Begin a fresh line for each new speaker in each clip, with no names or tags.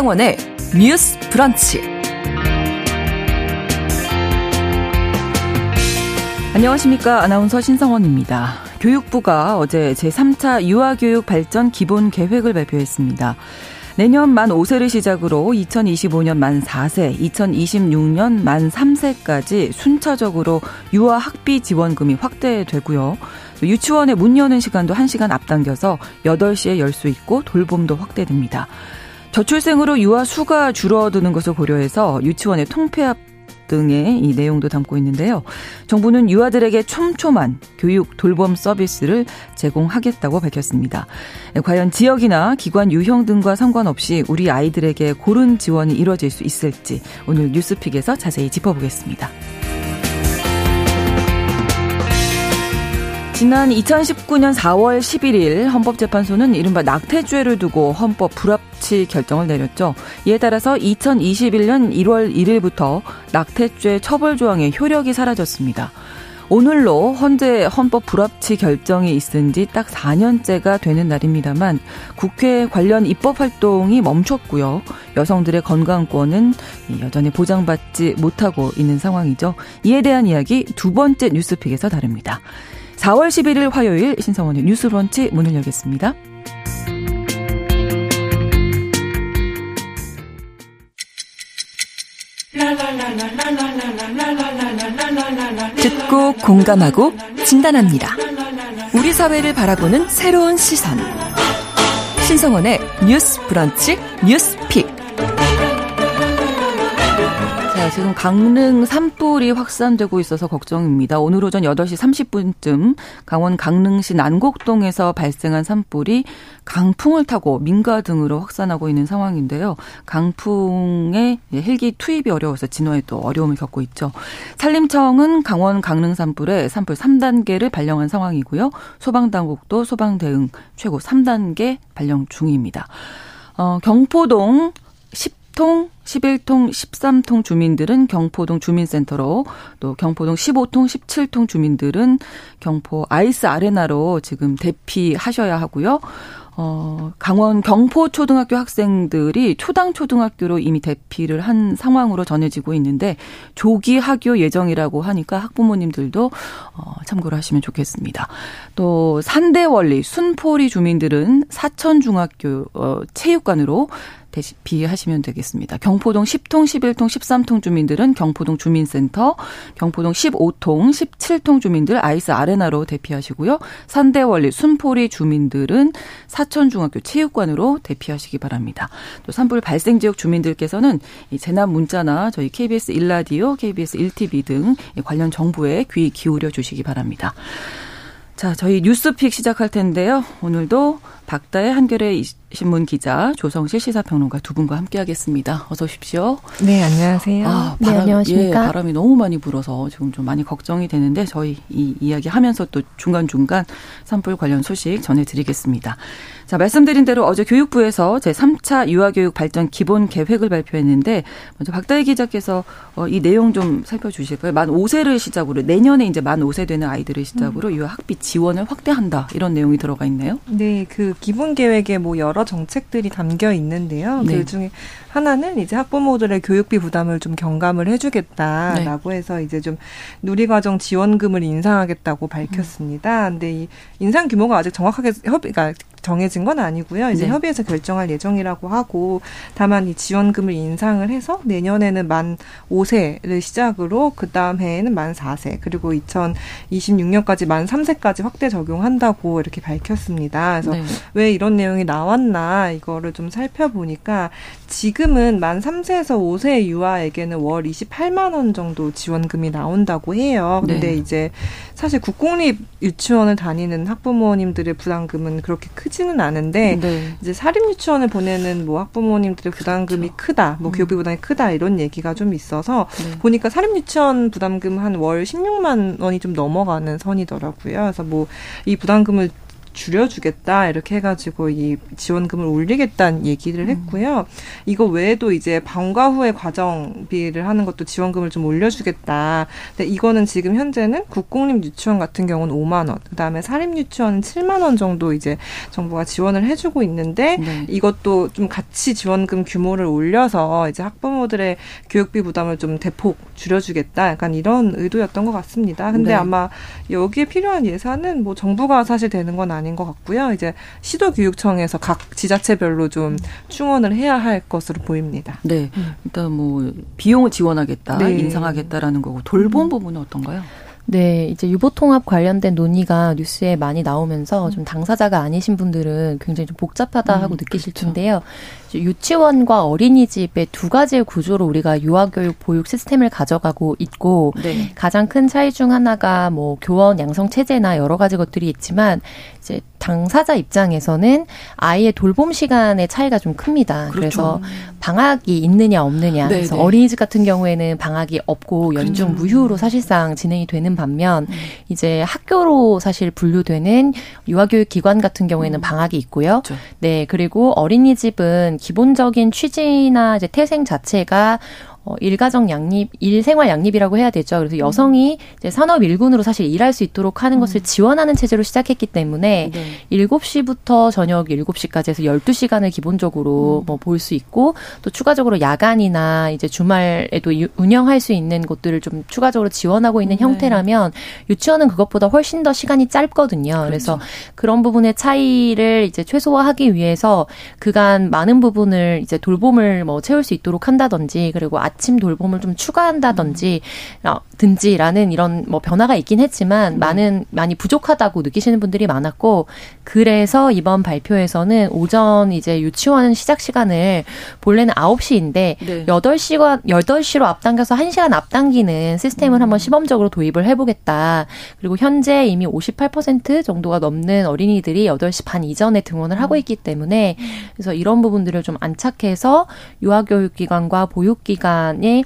신성원의 뉴스 브런치. 안녕하십니까. 아나운서 신성원입니다. 교육부가 어제 제3차 유아교육 발전 기본 계획을 발표했습니다. 내년 만 5세를 시작으로 2025년 만 4세, 2026년 만 3세까지 순차적으로 유아 학비 지원금이 확대되고요. 유치원에 문 여는 시간도 1시간 앞당겨서 8시에 열 수 있고 돌봄도 확대됩니다. 저출생으로 유아 수가 줄어드는 것을 고려해서 유치원의 통폐합 등의 이 내용도 담고 있는데요. 정부는 유아들에게 촘촘한 교육 돌봄 서비스를 제공하겠다고 밝혔습니다. 과연 지역이나 기관 유형 등과 상관없이 우리 아이들에게 고른 지원이 이루어질 수 있을지 오늘 뉴스픽에서 자세히 짚어보겠습니다. 지난 2019년 4월 11일 헌법재판소는 이른바 낙태죄를 두고 헌법 불합치 결정을 내렸죠. 이에 따라서 2021년 1월 1일부터 낙태죄 처벌 조항의 효력이 사라졌습니다. 오늘로 현재 헌법 불합치 결정이 있은 지 딱 4년째가 되는 날입니다만 국회 관련 입법 활동이 멈췄고요. 여성들의 건강권은 여전히 보장받지 못하고 있는 상황이죠. 이에 대한 이야기 두 번째 뉴스픽에서 다룹니다. 4월 11일 화요일 신성원의 뉴스 브런치 문을 열겠습니다. 듣고 공감하고 진단합니다. 우리 사회를 바라보는 새로운 시선. 신성원의 뉴스 브런치 뉴스 픽. 지금 강릉 산불이 확산되고 있어서 걱정입니다. 오늘 오전 8시 30분쯤 강원 강릉시 난곡동에서 발생한 산불이 강풍을 타고 민가 등으로 확산하고 있는 상황인데요. 강풍에 헬기 투입이 어려워서 진화에 또 어려움을 겪고 있죠. 산림청은 강원 강릉 산불에 산불 3단계를 발령한 상황이고요. 소방당국도 소방 대응 최고 3단계 발령 중입니다. 어, 경포동 10통 11통, 13통 주민들은 경포동 주민센터로 또 경포동 15통, 17통 주민들은 경포 아이스 아레나로 지금 대피하셔야 하고요. 어, 강원 경포 초등학교 학생들이 초당 초등학교로 이미 대피를 한 상황으로 전해지고 있는데 조기 하교 예정이라고 하니까 학부모님들도 어, 참고를 하시면 좋겠습니다. 또 산대원리 순포리 주민들은 사천중학교 어, 체육관으로 대시비하시면 되겠습니다. 경포동 10통, 11통, 13통 주민들은 경포동 주민센터, 경포동 15통, 17통 주민들 아이스 아레나로 대피하시고요. 산대원리 순포리 주민들은 사천중학교 체육관으로 대피하시기 바랍니다. 또 산불 발생 지역 주민들께서는 이 재난 문자나 저희 KBS 일라디오, KBS 1TV 등 관련 정보에 귀 기울여 주시기 바랍니다. 자, 저희 뉴스픽 시작할 텐데요. 오늘도 박다의 한겨레 신문 기자 조성실 시사평론가 두 분과 함께하겠습니다. 어서 오십시오.
네, 안녕하세요. 아,
네, 바람, 네, 안녕하십니까. 예, 바람이 너무 많이 불어서 지금 좀 많이 걱정이 되는데 저희 이 이야기 하면서 또 중간 중간 산불 관련 소식 전해드리겠습니다. 자, 말씀드린 대로 어제 교육부에서 제3차 유아교육 발전 기본 계획을 발표했는데 먼저 박다희 기자께서 어, 이 내용 좀 살펴주실까요? 만 5세를 시작으로 내년에 이제 만 5세 되는 아이들을 시작으로 음. 유아 학비 지원을 확대한다 이런 내용이 들어가 있네요.
네, 그 기본 계획에 뭐 여러 정책들이 담겨 있는데요. 네. 그 중에 하나는 이제 학부모들의 교육비 부담을 좀 경감을 해주겠다라고 네. 해서 이제 좀 누리과정 지원금을 인상하겠다고 밝혔습니다. 음. 근데 이 인상 규모가 아직 정확하게 협의, 그러니까 정해진 건 아니고요. 이제 네. 협의해서 결정할 예정이라고 하고 다만 이 지원금을 인상을 해서 내년에는 만 5세를 시작으로 그 다음 해에는 만 4세 그리고 2026년까지 만 3세까지 확대 적용한다고 이렇게 밝혔습니다. 그래서 네. 왜 이런 내용이 나왔나 이거를 좀 살펴보니까 지금은 만 3세에서 5세 유아에게는 월 28만 원 정도 지원금이 나온다고 해요. 근데 네. 이제 사실 국공립 유치원을 다니는 학부모님들의 부담금은 그렇게 크지는 않은데 네. 이제 사립 유치원을 보내는 뭐 학부모님들의 부담금이 그렇죠. 크다, 뭐 음. 교육비 부담이 크다 이런 얘기가 좀 있어서 네. 보니까 사립 유치원 부담금 한 월 16만 원이 좀 넘어가는 선이더라고요. 그래서 뭐 이 부담금을 줄여주겠다 이렇게 해가지고 이 지원금을 올리겠다는 얘기를 음. 했고요. 이거 외에도 이제 방과 후에 과정비를 하는 것도 지원금을 좀 올려주겠다. 근데 이거는 지금 현재는 국공립 유치원 같은 경우는 5만 원, 그다음에 사립 유치원은 7만 원 정도 이제 정부가 지원을 해주고 있는데 네. 이것도 좀 같이 지원금 규모를 올려서 이제 학부모들의 교육비 부담을 좀 대폭 줄여주겠다. 약간 이런 의도였던 것 같습니다. 근데 네. 아마 여기에 필요한 예산은 뭐 정부가 사실 되는 건 아닌 것 같고요. 이제 시도교육청에서 각 지자체별로 좀 충원을 해야 할 것으로 보입니다.
네. 일단 뭐 비용을 지원하겠다, 네. 인상하겠다라는 거고 돌봄 음. 부분은 어떤가요?
네, 이제 유보통합 관련된 논의가 뉴스에 많이 나오면서 좀 당사자가 아니신 분들은 굉장히 좀 복잡하다 하고 음, 느끼실 그렇죠. 텐데요. 유치원과 어린이집의 두 가지의 구조로 우리가 유아교육 보육 시스템을 가져가고 있고 네. 가장 큰 차이 중 하나가 뭐 교원 양성 체제나 여러 가지 것들이 있지만 이제 당사자 입장에서는 아이의 돌봄 시간의 차이가 좀 큽니다. 그렇죠. 그래서 방학이 있느냐 없느냐. 네네. 그래서 네. 어린이집 같은 경우에는 방학이 없고 연중 그렇죠. 무휴로 사실상 진행이 되는 반면 음. 이제 학교로 사실 분류되는 유아교육 기관 같은 경우에는 음. 방학이 있고요. 그렇죠. 네 그리고 어린이집은 기본적인 취지나 이제 태생 자체가 어, 일가정 양립, 일생활 양립이라고 해야 되죠. 그래서 음. 여성이 이제 산업 일군으로 사실 일할 수 있도록 하는 음. 것을 지원하는 체제로 시작했기 때문에 네. 7시부터 저녁 7시까지 해서 12시간을 기본적으로 음. 뭐볼 수 있고 또 추가적으로 야간이나 이제 주말에도 운영할 수 있는 것들을 좀 추가적으로 지원하고 있는 네. 형태라면 유치원은 그것보다 훨씬 더 시간이 짧거든요. 그렇죠. 그래서 그런 부분의 차이를 이제 최소화하기 위해서 그간 많은 부분을 이제 돌봄을 뭐 채울 수 있도록 한다든지 그리고 아침 돌봄을 좀 추가한다든지 어, 든지라는 이런 뭐 변화가 있긴 했지만 네. 많은 많이 부족하다고 느끼시는 분들이 많았고 그래서 이번 발표에서는 오전 이제 유치원 시작 시간을 본래는 9시인데 네. 8시가 8시로 앞당겨서 1시간 앞당기는 시스템을 음. 한번 시범적으로 도입을 해 보겠다. 그리고 현재 이미 58% 정도가 넘는 어린이들이 8시 반 이전에 등원을 하고 음. 있기 때문에 그래서 이런 부분들을 좀 안착해서 유아교육기관과 보육기관 기간에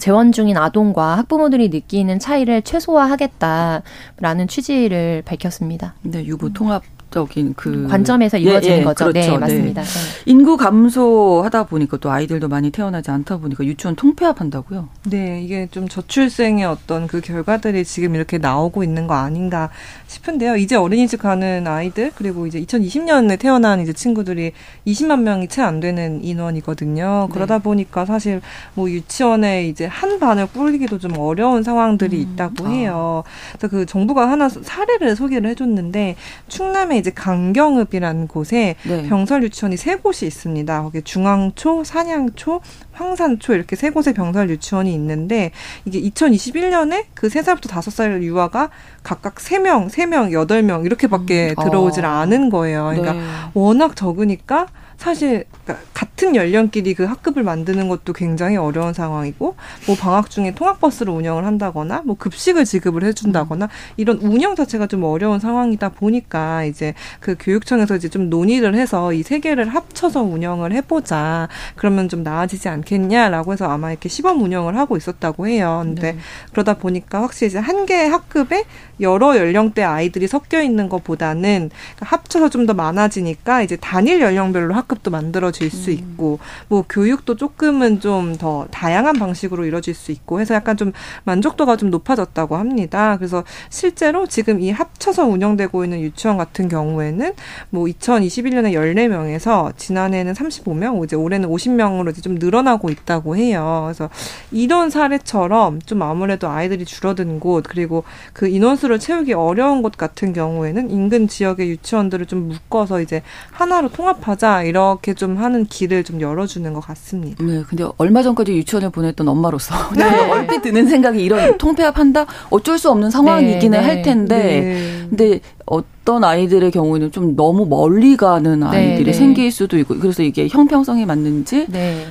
재원 중인 아동과 학부모들이 느끼는 차이를 최소화하겠다라는 취지를 밝혔습니다.
네, 유부 통합 적인 그
관점에서 이루어지는 예, 예, 거죠. 네, 그렇죠. 네, 맞습니다. 네.
인구 감소하다 보니까 또 아이들도 많이 태어나지 않다 보니까 유치원 통폐합한다고요.
네, 이게 좀 저출생의 어떤 그 결과들이 지금 이렇게 나오고 있는 거 아닌가 싶은데요. 이제 어린이집 가는 아이들 그리고 이제 2020년에 태어난 이제 친구들이 20만 명이 채 안 되는 인원이거든요. 네. 그러다 보니까 사실 뭐 유치원에 이제 한 반을 꾸리기도 좀 어려운 상황들이 음. 있다고 해요. 그래서 그 정부가 하나 사례를 소개를 해줬는데 충남에 이제 강경읍이라는 곳에 네. 병설 유치원이 세 곳이 있습니다. 거기 중앙초, 산양초, 황산초 이렇게 세 곳의 병설 유치원이 있는데 이게 2021년에 그 세 살부터 다섯 살 유아가 각각 세 명 세 명 여덟 명 이렇게밖에 음. 들어오질 어. 않은 거예요. 그러니까 네. 워낙 적으니까 사실 그러니까 같은 연령끼리 그 학급을 만드는 것도 굉장히 어려운 상황이고 뭐 방학 중에 통학버스를 운영을 한다거나 뭐 급식을 지급을 해준다거나 이런 운영 자체가 좀 어려운 상황이다 보니까 이제 그 교육청에서 이제 좀 논의를 해서 이 세 개를 합쳐서 운영을 해보자 그러면 좀 나아지지 않겠냐라고 해서 아마 이렇게 시범 운영을 하고 있었다고 해요. 근데 네. 그러다 보니까 확실히 이제 한 개의 학급에 여러 연령대 아이들이 섞여 있는 것보다는 합쳐서 좀 더 많아지니까 이제 단일 연령별로 학 학급도 만들어질 수 음. 있고 뭐 교육도 조금은 좀 더 다양한 방식으로 이루어질 수 있고 해서 약간 좀 만족도가 좀 높아졌다고 합니다. 그래서 실제로 지금 이 합쳐서 운영되고 있는 유치원 같은 경우에는 뭐 2021년에 14명에서 지난해는 35명, 이제 올해는 50명으로 이제 좀 늘어나고 있다고 해요. 그래서 이런 사례처럼 좀 아무래도 아이들이 줄어든 곳 그리고 그 인원수를 채우기 어려운 곳 같은 경우에는 인근 지역의 유치원들을 좀 묶어서 이제 하나로 통합하자 이런 이렇게 좀 하는 길을 좀 열어주는 것 같습니다.
네, 근데 얼마 전까지 유치원에 보냈던 엄마로서 네. 얼핏 드는 생각이 이런 통폐합한다 어쩔 수 없는 상황이기는 네, 할 네. 텐데, 네. 근데 어떤 아이들의 경우에는 좀 너무 멀리 가는 네, 아이들이 생길 수도 있고, 그래서 이게 형평성이 맞는지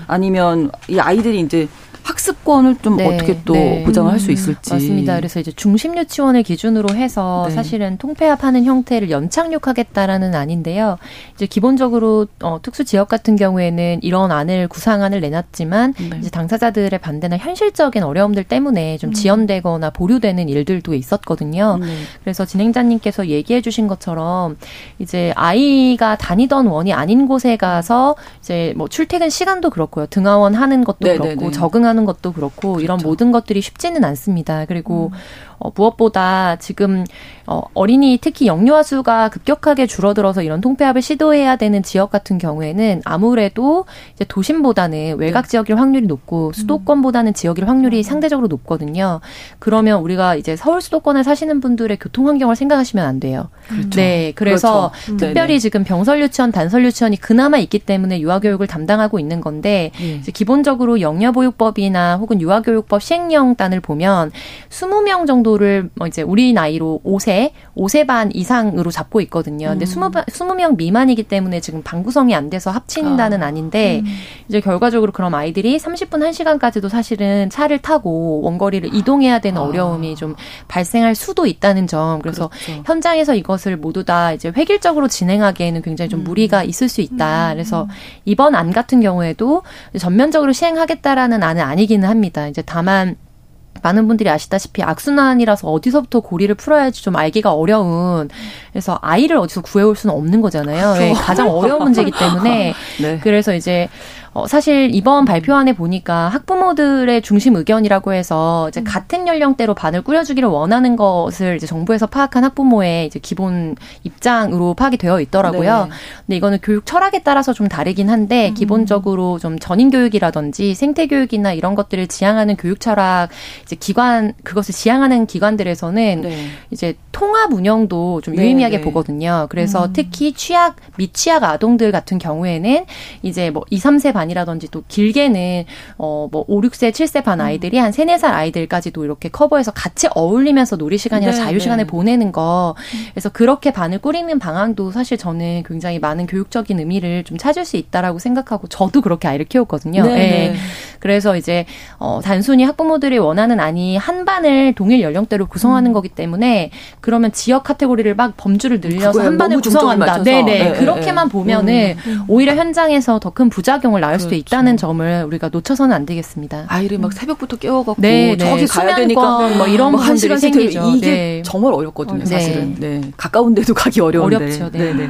아니면 이 아이들이 이제 학습권을 좀 네, 어떻게 또 네. 보장을 할 수 있을지.
맞습니다. 그래서 이제 중심 유치원을 기준으로 해서 네. 사실은 통폐합하는 형태를 연착륙하겠다라는 아닌데요. 이제 기본적으로 어, 특수 지역 같은 경우에는 이런 안을 구상안을 내놨지만 네. 이제 당사자들의 반대나 현실적인 어려움들 때문에 좀 음. 지연되거나 보류되는 일들도 있었거든요. 네. 그래서 진행자님께서 얘기해 주신 것처럼 이제 아이가 다니던 원이 아닌 곳에 가서 이제 뭐 출퇴근 시간도 그렇고요. 등하원 하는 것도 네, 그렇고. 적응하는 것도 그렇고 그렇죠. 이런 모든 것들이 쉽지는 않습니다. 그리고 음. 어, 무엇보다 지금 어, 어린이 특히 영유아 수가 급격하게 줄어들어서 이런 통폐합을 시도해야 되는 지역 같은 경우에는 아무래도 이제 도심보다는 외곽 네. 지역일 확률이 높고 음. 수도권보다는 지역일 확률이 음. 상대적으로 높거든요. 그러면 우리가 이제 서울 수도권에 사시는 분들의 교통 환경을 생각하시면 안 돼요. 그렇죠. 네, 그래서 그렇죠. 특별히 네네. 지금 병설 유치원, 단설 유치원이 그나마 있기 때문에 유아 교육을 담당하고 있는 건데 네. 기본적으로 영유아보육법이나 혹은 유아교육법 시행령 단을 보면 20명 정도 정도를 뭐 이제 우리 나이로 5세, 5세 반 이상으로 잡고 있거든요. 근데 음. 20, 20명 미만이기 때문에 지금 방구성이 안 돼서 합친다는 아. 아닌데 음. 이제 결과적으로 그럼 아이들이 30분 1시간까지도 사실은 차를 타고 원거리를 이동해야 되는 아. 어려움이 좀 발생할 수도 있다는 점. 그래서 그렇죠. 현장에서 이것을 모두 다 이제 획일적으로 진행하기에는 굉장히 좀 음. 무리가 있을 수 있다. 음. 그래서 이번 안 같은 경우에도 전면적으로 시행하겠다라는 안은 아니기는 합니다. 이제 다만 많은 분들이 아시다시피 악순환이라서 어디서부터 고리를 풀어야지 좀 알기가 어려운 그래서 아이를 어디서 구해올 수는 없는 거잖아요. 네, 가장 어려운 문제이기 때문에 네. 그래서 이제 어, 사실 이번 발표안에 보니까 학부모들의 중심 의견이라고 해서 이제 음. 같은 연령대로 반을 꾸려주기를 원하는 것을 이제 정부에서 파악한 학부모의 이제 기본 입장으로 파악이 되어 있더라고요. 네. 근데 이거는 교육 철학에 따라서 좀 다르긴 한데 음. 기본적으로 좀 전인 교육이라든지 생태 교육이나 이런 것들을 지향하는 교육 철학 이제 기관 그것을 지향하는 기관들에서는 네. 이제 통합 운영도 좀 네, 유의미하게 네. 보거든요. 그래서 음. 특히 취약 미취약 아동들 같은 경우에는 이제 뭐 2, 3세 반 반이라든지 또 길게는 어뭐 5, 6세, 7세 반 음. 아이들이 한 3, 4살 아이들까지도 이렇게 커버해서 같이 어울리면서 놀이 시간이나 네, 자유 시간을 네. 보내는 거. 그래서 그렇게 반을 꾸리는 방향도 사실 저는 굉장히 많은 교육적인 의미를 좀 찾을 수 있다라고 생각하고 저도 그렇게 아이를 키웠거든요. 네. 네. 그래서 이제 어 단순히 학부모들이 원하는 아니 한 반을 동일 연령대로 구성하는 음. 거기 때문에 그러면 지역 카테고리를 막 범주를 늘려서 한 반을 구성한다. 네네. 네. 그렇게만 보면은 음. 오히려 현장에서 더 큰 부작용을 낳을 그렇죠. 수도 있다는 점을 우리가 놓쳐서는 안 되겠습니다.
아이를 막 새벽부터 깨워갖고 네, 네. 저기 가야 되니까
뭐 이런 부분들이 생기죠.
이게 네. 정말 어렵거든요, 네. 사실은. 네. 가까운데도 가기 어려운데.
어렵죠. 네. 네.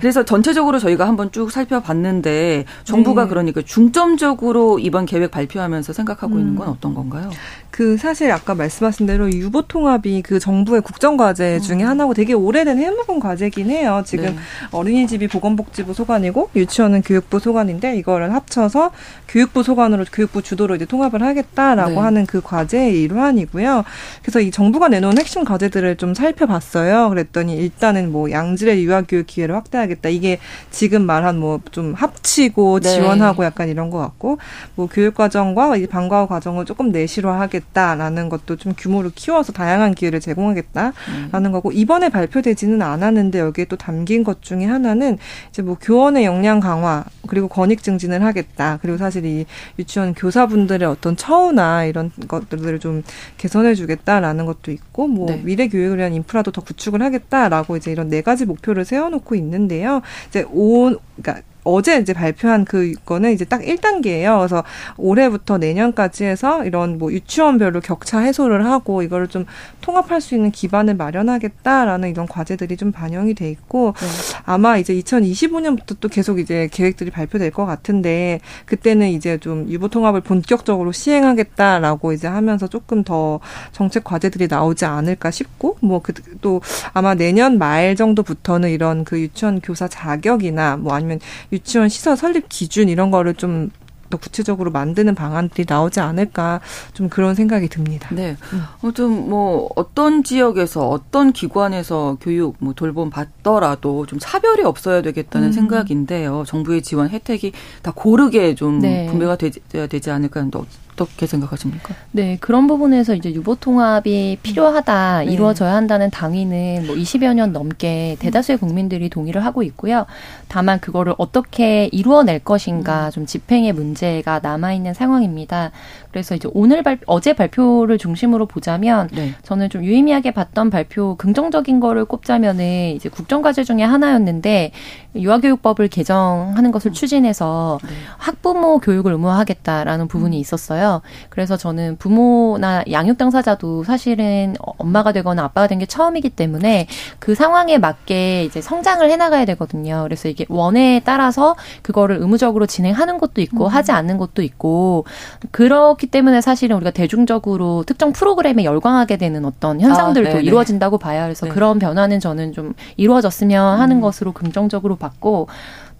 그래서 전체적으로 저희가 한번 쭉 살펴봤는데 정부가 그러니까 중점적으로 이번 계획 발표하면서 생각하고 음. 있는 건 어떤 건가요?
그 사실 아까 말씀하신 대로 유보 통합이 그 정부의 국정 과제 중에 음. 하나고 되게 오래된 해묵은 과제긴 해요. 지금 네. 어린이집이 보건복지부 소관이고 유치원은 교육부 소관인데 이거를 합쳐서 교육부 소관으로 교육부 주도로 이제 통합을 하겠다라고 네. 하는 그 과제의 일환이고요. 그래서 이 정부가 내놓은 핵심 과제들을 좀 살펴봤어요. 그랬더니 일단은 뭐 양질의 유아교육 기회를 확대하겠다. 이게 지금 말한 뭐 좀 합치고 네. 지원하고 약간 이런 것 같고 뭐 교육 과정과 이 방과 후 과정을 조금 내실화하 겠다라는 것도 좀 규모를 키워서 다양한 기회를 제공하겠다라는 음. 거고 이번에 발표되지는 않았는데 여기에 또 담긴 것 중에 하나는 이제 뭐 교원의 역량 강화 그리고 권익 증진을 하겠다. 그리고 사실 이 유치원 교사분들의 어떤 처우나 이런 것들을 좀 개선해 주겠다라는 것도 있고 뭐 네. 미래 교육을 위한 인프라도 더 구축을 하겠다라고 이제 이런 네 가지 목표를 세워놓고 있는데요. 이제 온 그러니까 어제 이제 발표한 그거는 이제 딱 1단계예요. 그래서 올해부터 내년까지 해서 이런 뭐 유치원별로 격차 해소를 하고 이거를 좀 통합할 수 있는 기반을 마련하겠다라는 이런 과제들이 좀 반영이 돼 있고 네. 아마 이제 2025년부터 또 계속 이제 계획들이 발표될 것 같은데 그때는 이제 좀 유보 통합을 본격적으로 시행하겠다라고 이제 하면서 조금 더 정책 과제들이 나오지 않을까 싶고 뭐 그 또 아마 내년 말 정도부터는 이런 그 유치원 교사 자격이나 뭐 아니면 유치원 시설 설립 기준 이런 거를 좀더 구체적으로 만드는 방안들이 나오지 않을까 좀 그런 생각이 듭니다.
네. 아무튼 뭐 어떤 지역에서 어떤 기관에서 교육 뭐 돌봄 받더라도 좀 차별이 없어야 되겠다는 음. 생각인데요. 정부의 지원 혜택이 다 고르게 좀 네. 분배가 되야 되지 않을까 하는데 어떻게 생각하십니까?
네, 그런 부분에서 이제 유보 통합이 필요하다, 네. 이루어져야 한다는 당위는 뭐 20여 년 넘게 대다수의 국민들이 동의를 하고 있고요. 다만 그거를 어떻게 이루어낼 것인가 음. 좀 집행의 문제가 남아 있는 상황입니다. 그래서 이제 오늘 발 어제 발표를 중심으로 보자면 네. 저는 좀 유의미하게 봤던 발표 긍정적인 거를 꼽자면은 이제 국정 과제 중에 하나였는데 유아교육법을 개정하는 것을 음. 추진해서 네. 학부모 교육을 의무화하겠다라는 부분이 음. 있었어요. 그래서 저는 부모나 양육 당사자도 사실은 엄마가 되거나 아빠가 된 게 처음이기 때문에 그 상황에 맞게 이제 성장을 해나가야 되거든요. 그래서 이게 원에 따라서 그거를 의무적으로 진행하는 것도 있고 음. 하지 않는 것도 있고 그렇기 때문에 사실은 우리가 대중적으로 특정 프로그램에 열광하게 되는 어떤 현상들도 아, 이루어진다고 봐요. 그래서 네. 그런 변화는 저는 좀 이루어졌으면 하는 음. 것으로 긍정적으로 봤고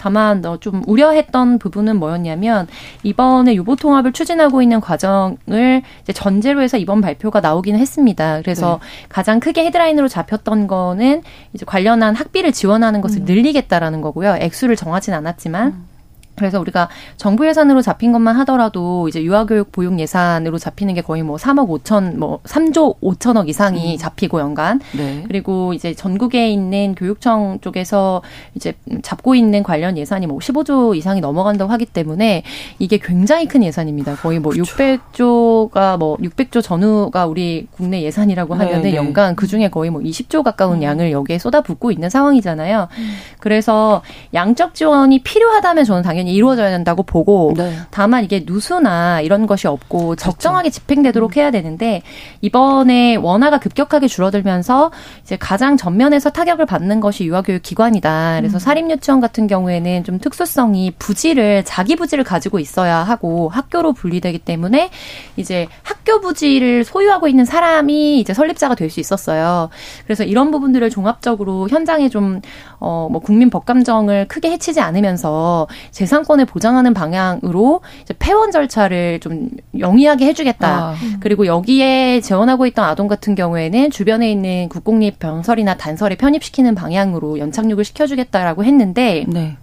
다만 좀 우려했던 부분은 뭐였냐면 이번에 유보 통합을 추진하고 있는 과정을 이제 전제로 해서 이번 발표가 나오기는 했습니다. 그래서 네. 가장 크게 헤드라인으로 잡혔던 거는 이제 관련한 학비를 지원하는 것을 음. 늘리겠다라는 거고요. 액수를 정하진 않았지만 음. 그래서 우리가 정부 예산으로 잡힌 것만 하더라도 이제 유아교육 보육 예산으로 잡히는 게 거의 뭐 3억 5천 뭐 3조 5천억 이상이 음. 잡히고 연간 네. 그리고 이제 전국에 있는 교육청 쪽에서 이제 잡고 있는 관련 예산이 뭐 15조 이상이 넘어간다고 하기 때문에 이게 굉장히 큰 예산입니다. 거의 뭐 그렇죠. 600조가 뭐 600조 전후가 우리 국내 예산이라고 하면은 네, 네. 연간 그 중에 거의 뭐 20조 가까운 음. 양을 여기에 쏟아붓고 있는 상황이잖아요. 음. 그래서 양적 지원이 필요하다면 저는 당연히 당연히 이루어져야 된다고 보고 네. 다만 이게 누수나 이런 것이 없고 그렇죠. 적정하게 집행되도록 음. 해야 되는데 이번에 원화가 급격하게 줄어들면서 이제 가장 전면에서 타격을 받는 것이 유아교육 기관이다. 그래서 음. 사립유치원 같은 경우에는 좀 특수성이 부지를 자기 부지를 가지고 있어야 하고 학교로 분리되기 때문에 이제 학교 부지를 소유하고 있는 사람이 이제 설립자가 될 수 있었어요. 그래서 이런 부분들을 종합적으로 현장에 좀 어 뭐 국민 법감정을 크게 해치지 않으면서 재 재산권을 보장하는 방향으로 이제 폐원 절차를 좀 영위하게 해주겠다. 아. 그리고 여기에 재원하고 있던 아동 같은 경우에는 주변에 있는 국공립 병설이나 단설에 편입시키는 방향으로 연착륙을 시켜주겠다라고 했는데 네.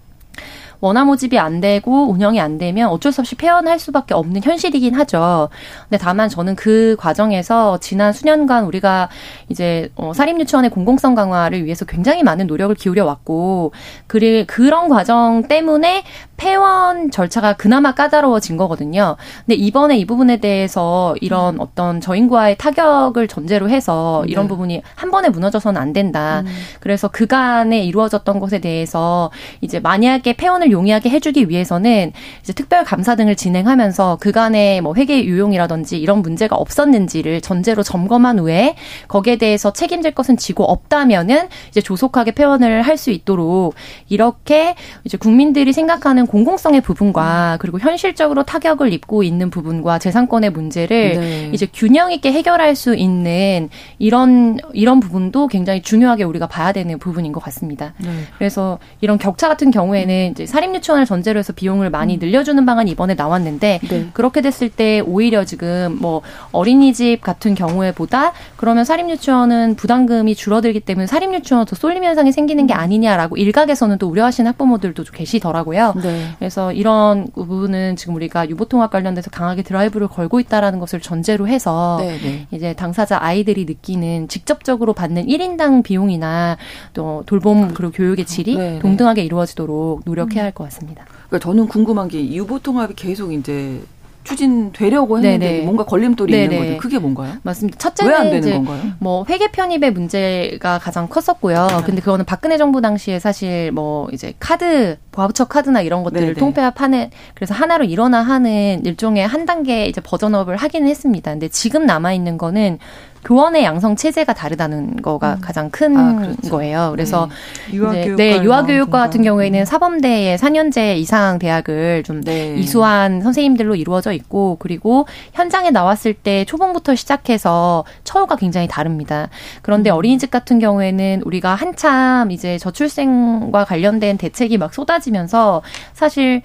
원화 모집이 안 되고 운영이 안 되면 어쩔 수 없이 폐원할 수밖에 없는 현실이긴 하죠. 근데 다만 저는 그 과정에서 지난 수년간 우리가 이제 어, 사립유치원의 공공성 강화를 위해서 굉장히 많은 노력을 기울여 왔고 그리 그런 과정 때문에 폐원 절차가 그나마 까다로워진 거거든요. 근데 이번에 이 부분에 대해서 이런 음. 어떤 저인과의 타격을 전제로 해서 이런 네. 부분이 한 번에 무너져서는 안 된다. 음. 그래서 그간에 이루어졌던 것에 대해서 이제 만약에 폐원을 용이하게 해주기 위해서는 이제 특별 감사 등을 진행하면서 그간의 뭐 회계 유용이라든지 이런 문제가 없었는지를 전제로 점검한 후에 거기에 대해서 책임질 것은 지고 없다면은 이제 조속하게 폐원을 할 수 있도록 이렇게 이제 국민들이 생각하는 공공성의 부분과 그리고 현실적으로 타격을 입고 있는 부분과 재산권의 문제를 네. 이제 균형 있게 해결할 수 있는 이런 이런 부분도 굉장히 중요하게 우리가 봐야 되는 부분인 것 같습니다. 네. 그래서 이런 격차 같은 경우에는 이제 사립유치원을 전제로 해서 비용을 많이 음. 늘려주는 방안이 이번에 나왔는데 네. 그렇게 됐을 때 오히려 지금 뭐 어린이집 같은 경우에 보다 그러면 사립유치원은 부담금이 줄어들기 때문에 사립유치원 더 쏠림 현상이 생기는 게 음. 아니냐라고 일각에서는 또 우려하시는 학부모들도 좀 계시더라고요. 네. 그래서 이런 부분은 지금 우리가 유보통합 관련돼서 강하게 드라이브를 걸고 있다라는 것을 전제로 해서 네, 네. 이제 당사자 아이들이 느끼는 직접적으로 받는 1인당 비용이나 또 돌봄 그리고 교육의 질이 네, 네. 동등하게 이루어지도록 노력해야 할것 같습니다.
그러니까 저는 궁금한 게 유보 통합이 계속 이제 추진되려고 했는데 네네. 뭔가 걸림돌이 네네. 있는 거죠. 그게 뭔가요?
맞습니다. 첫째는 왜 안 되는 건가요? 뭐 회계 편입의 문제가 가장 컸었고요. 네. 근데 그거는 박근혜 정부 당시에 사실 뭐 이제 카드 바우처 카드나 이런 것들을 통폐합하는 그래서 하나로 일어나 하는 일종의 한 단계 이제 버전업을 하기는 했습니다. 근데 지금 남아 있는 거는 교원의 양성 체제가 다르다는 거가 음. 가장 큰 아, 그렇죠. 거예요. 그래서 네. 유아교육 네, 유아교육과 같은 경우에는 음. 사범대의 4년제 이상 대학을 좀 네. 이수한 선생님들로 이루어져 있고 그리고 현장에 나왔을 때 초봉부터 시작해서 처우가 굉장히 다릅니다. 그런데 음. 어린이집 같은 경우에는 우리가 한참 이제 저출생과 관련된 대책이 막 쏟아지면서 사실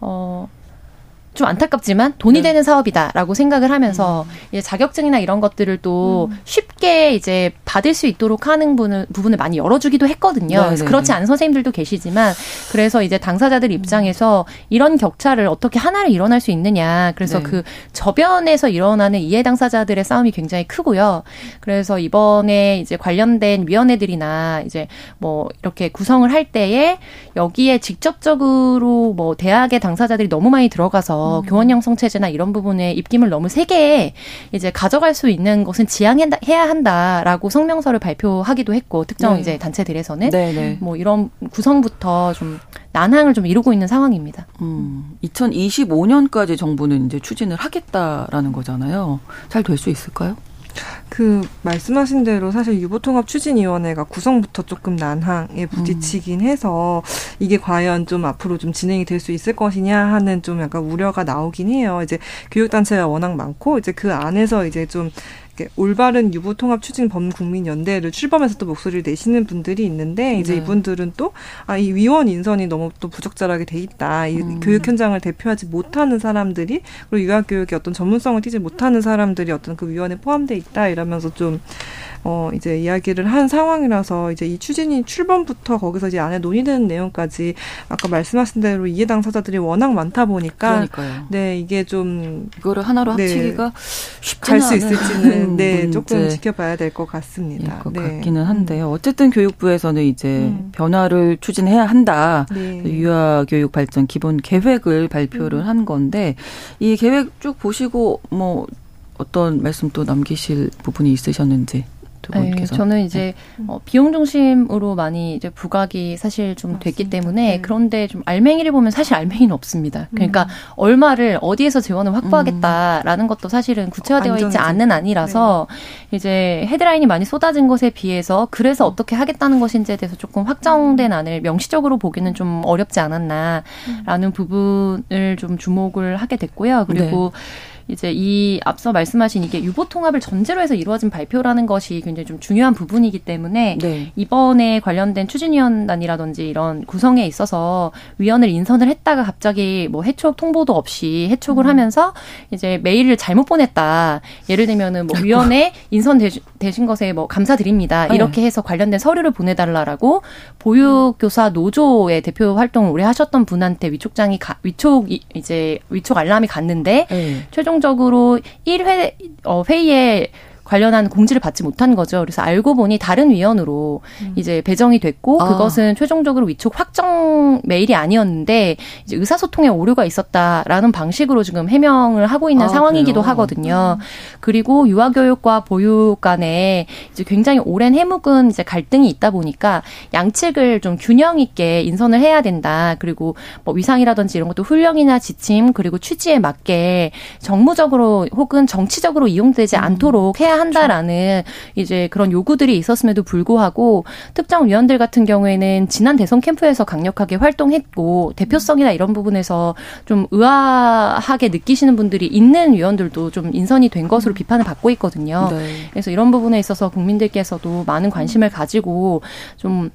어 좀 안타깝지만 돈이 네. 되는 사업이다라고 생각을 하면서 음. 이제 자격증이나 이런 것들을 또 음. 쉽게 이제 받을 수 있도록 하는 부분을, 부분을 많이 열어주기도 했거든요. 네, 그래서 네, 그렇지 네. 않은 선생님들도 계시지만 그래서 이제 당사자들 입장에서 이런 격차를 어떻게 하나를 일어날 수 있느냐. 그래서 네. 그 저변에서 일어나는 이해 당사자들의 싸움이 굉장히 크고요. 그래서 이번에 이제 관련된 위원회들이나 이제 뭐 이렇게 구성을 할 때에 여기에 직접적으로 뭐 대학의 당사자들이 너무 많이 들어가서 음. 교원 형성 체제나 이런 부분에 입김을 너무 세게 이제 가져갈 수 있는 것은 지양해야 한다라고 성명서를 발표하기도 했고 특정 네. 이제 단체들에서는 네, 네. 뭐 이런 구성부터 좀 난항을 좀 이루고 있는 상황입니다.
음, 2025년까지 정부는 이제 추진을 하겠다라는 거잖아요. 잘 될 수 있을까요?
그 말씀하신 대로 사실 유보통합 추진위원회가 구성부터 조금 난항에 부딪히긴 해서 이게 과연 좀 앞으로 좀 진행이 될 수 있을 것이냐 하는 좀 약간 우려가 나오긴 해요. 이제 교육단체가 워낙 많고 이제 그 안에서 이제 좀 올바른 유보통합 추진 범국민연대를 출범해서 또 목소리를 내시는 분들이 있는데 이제 네. 이분들은 또 아 이 위원 인선이 너무 또 부적절하게 돼 있다. 이 음. 교육 현장을 대표하지 못하는 사람들이 그리고 유아 교육의 어떤 전문성을 띠지 못하는 사람들이 어떤 그 위원에 포함돼 있다 이러면서 좀 어, 이제 이야기를 한 상황이라서 이제 이 추진이 출범부터 거기서 이제 안에 논의되는 내용까지 아까 말씀하신 대로 이해 당사자들이 워낙 많다 보니까 그러니까요. 네 이게 좀
이거를 하나로 네, 합치기가
갈수 있을지는 네 조금 지켜봐야 될 것 같습니다.
것 네. 같기는 한데요. 어쨌든 교육부에서는 이제 음. 변화를 추진해야 한다. 네. 유아 교육 발전 기본 계획을 발표를 음. 한 건데 이 계획 쭉 보시고 뭐 어떤 말씀 또 남기실 부분이 있으셨는지. 두 분께서.
네, 저는 이제 네. 어, 비용 중심으로 많이 이제 부각이 사실 좀 맞습니다. 됐기 때문에 네. 그런데 좀 알맹이를 보면 사실 알맹이는 없습니다. 그러니까 음. 얼마를 어디에서 재원을 확보하겠다라는 음. 것도 사실은 구체화되어 안정이지. 있지 않은 아니라서 네. 이제 헤드라인이 많이 쏟아진 것에 비해서 그래서 어떻게 하겠다는 것인지에 대해서 조금 확정된 안을 명시적으로 보기는 좀 어렵지 않았나라는 음. 부분을 좀 주목을 하게 됐고요. 그리고 네. 이제 이 앞서 말씀하신 이게 유보 통합을 전제로 해서 이루어진 발표라는 것이 굉장히 좀 중요한 부분이기 때문에 네. 이번에 관련된 추진위원단이라든지 이런 구성에 있어서 위원을 인선을 했다가 갑자기 뭐 해촉 통보도 없이 해촉을 음. 하면서 이제 메일을 잘못 보냈다. 예를 들면은 뭐 위원회 인선 되신 것에 뭐 감사드립니다. 네. 이렇게 해서 관련된 서류를 보내달라라고 보육교사 노조의 대표 활동을 오래 하셨던 분한테 위촉장이 가, 위촉 이제 위촉 알람이 갔는데 네. 최종 최종적으로 1회 어, 회의에 관련한 공지를 받지 못한 거죠. 그래서 알고 보니 다른 위원으로 음. 이제 배정이 됐고 아. 그것은 최종적으로 위촉 확정 메일이 아니었는데 이제 의사소통에 오류가 있었다라는 방식으로 지금 해명을 하고 있는 아, 상황이기도 그래요? 하거든요. 음. 그리고 유아교육과 보육 간에 이제 굉장히 오랜 해묵은 이제 갈등이 있다 보니까 양측을 좀 균형 있게 인선을 해야 된다. 그리고 뭐 위상이라든지 이런 것도 훈령이나 지침 그리고 취지에 맞게 정무적으로 혹은 정치적으로 이용되지 음. 않도록 해야 한다라는 이제 그런 요구들이 있었음에도 불구하고 특정 위원들 같은 경우에는 지난 대선 캠프에서 강력하게 활동했고 대표성이나 이런 부분에서 좀 의아하게 느끼시는 분들이 있는 위원들도 좀 인선이 된 것으로 비판을 받고 있거든요. 네. 그래서 이런 부분에 있어서 국민들께서도 많은 관심을 가지고 좀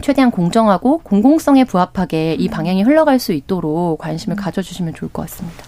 최대한 공정하고 공공성에 부합하게 이 방향이 흘러갈 수 있도록 관심을 음. 가져주시면 좋을 것 같습니다.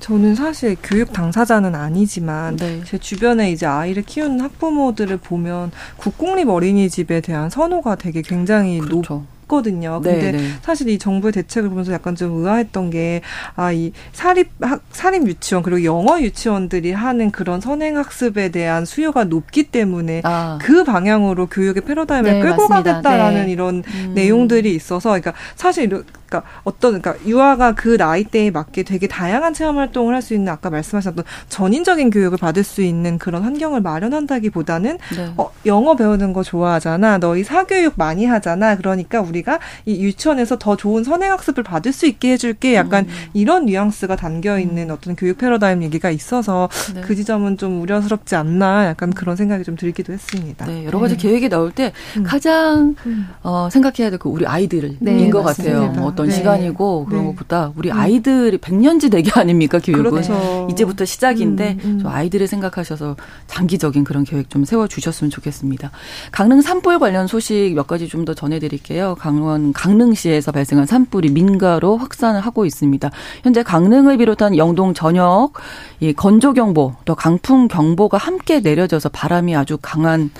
저는 사실 교육 당사자는 아니지만 네. 제 주변에 이제 아이를 키우는 학부모들을 보면 국공립 어린이집에 대한 선호가 되게 굉장히 그렇죠. 높 있거든요. 근데 네네. 사실 이 정부의 대책을 보면서 약간 좀 의아했던 게, 아, 이 사립, 학, 사립 유치원, 그리고 영어 유치원들이 하는 그런 선행 학습에 대한 수요가 높기 때문에 아. 그 방향으로 교육의 패러다임을 네, 끌고 맞습니다. 가겠다라는 네. 이런 음. 내용들이 있어서, 그러니까 사실 그러니까 어떤 그러니까 유아가 그 나이 대에 맞게 되게 다양한 체험 활동을 할 수 있는 아까 말씀하셨던 전인적인 교육을 받을 수 있는 그런 환경을 마련한다기보다는 네. 어, 영어 배우는 거 좋아하잖아. 너희 사교육 많이 하잖아. 그러니까 우리가 이 유치원에서 더 좋은 선행 학습을 받을 수 있게 해줄게. 약간 음. 이런 뉘앙스가 담겨 있는 음. 어떤 교육 패러다임 얘기가 있어서 네. 그 지점은 좀 우려스럽지 않나. 약간 그런 생각이 좀 들기도 했습니다.
네, 여러 가지 네. 계획이 나올 때 음. 가장 음. 어, 생각해야 될거 우리 아이들인 네, 것 같아요. 어떤 네. 시간이고 그런 네. 것보다 우리 음. 아이들이 백년지 대기 아닙니까 교육은 그렇죠. 이제부터 시작인데 음, 음. 아이들을 생각하셔서 장기적인 그런 계획 좀 세워 주셨으면 좋겠습니다. 강릉 산불 관련 소식 몇 가지 좀 더 전해드릴게요. 강원 강릉시에서 발생한 산불이 민가로 확산을 하고 있습니다. 현재 강릉을 비롯한 영동 전역 이 건조 경보 또 강풍 경보가 함께 내려져서 바람이 아주 강한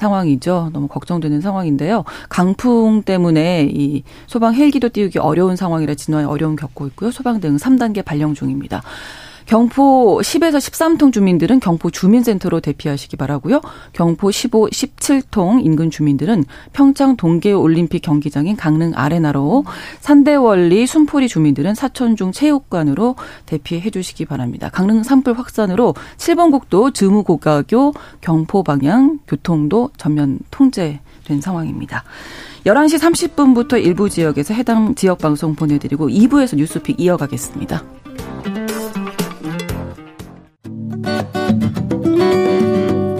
상황이죠. 너무 걱정되는 상황인데요. 강풍 때문에 이 소방 헬기도 띄우기 어려운 상황이라 진화에 어려움 겪고 있고요. 소방 등 3단계 발령 중입니다. 경포 10에서 13통 주민들은 경포 주민센터로 대피하시기 바라고요. 경포 15, 17통 인근 주민들은 평창 동계 올림픽 경기장인 강릉 아레나로 산대원리 순포리 주민들은 사천중 체육관으로 대피해 주시기 바랍니다. 강릉 산불 확산으로 7번 국도 즈무고가교 경포 방향 교통도 전면 통제된 상황입니다. 11시 30분부터 일부 지역에서 해당 지역 방송 보내드리고 2부에서 뉴스픽 이어가겠습니다.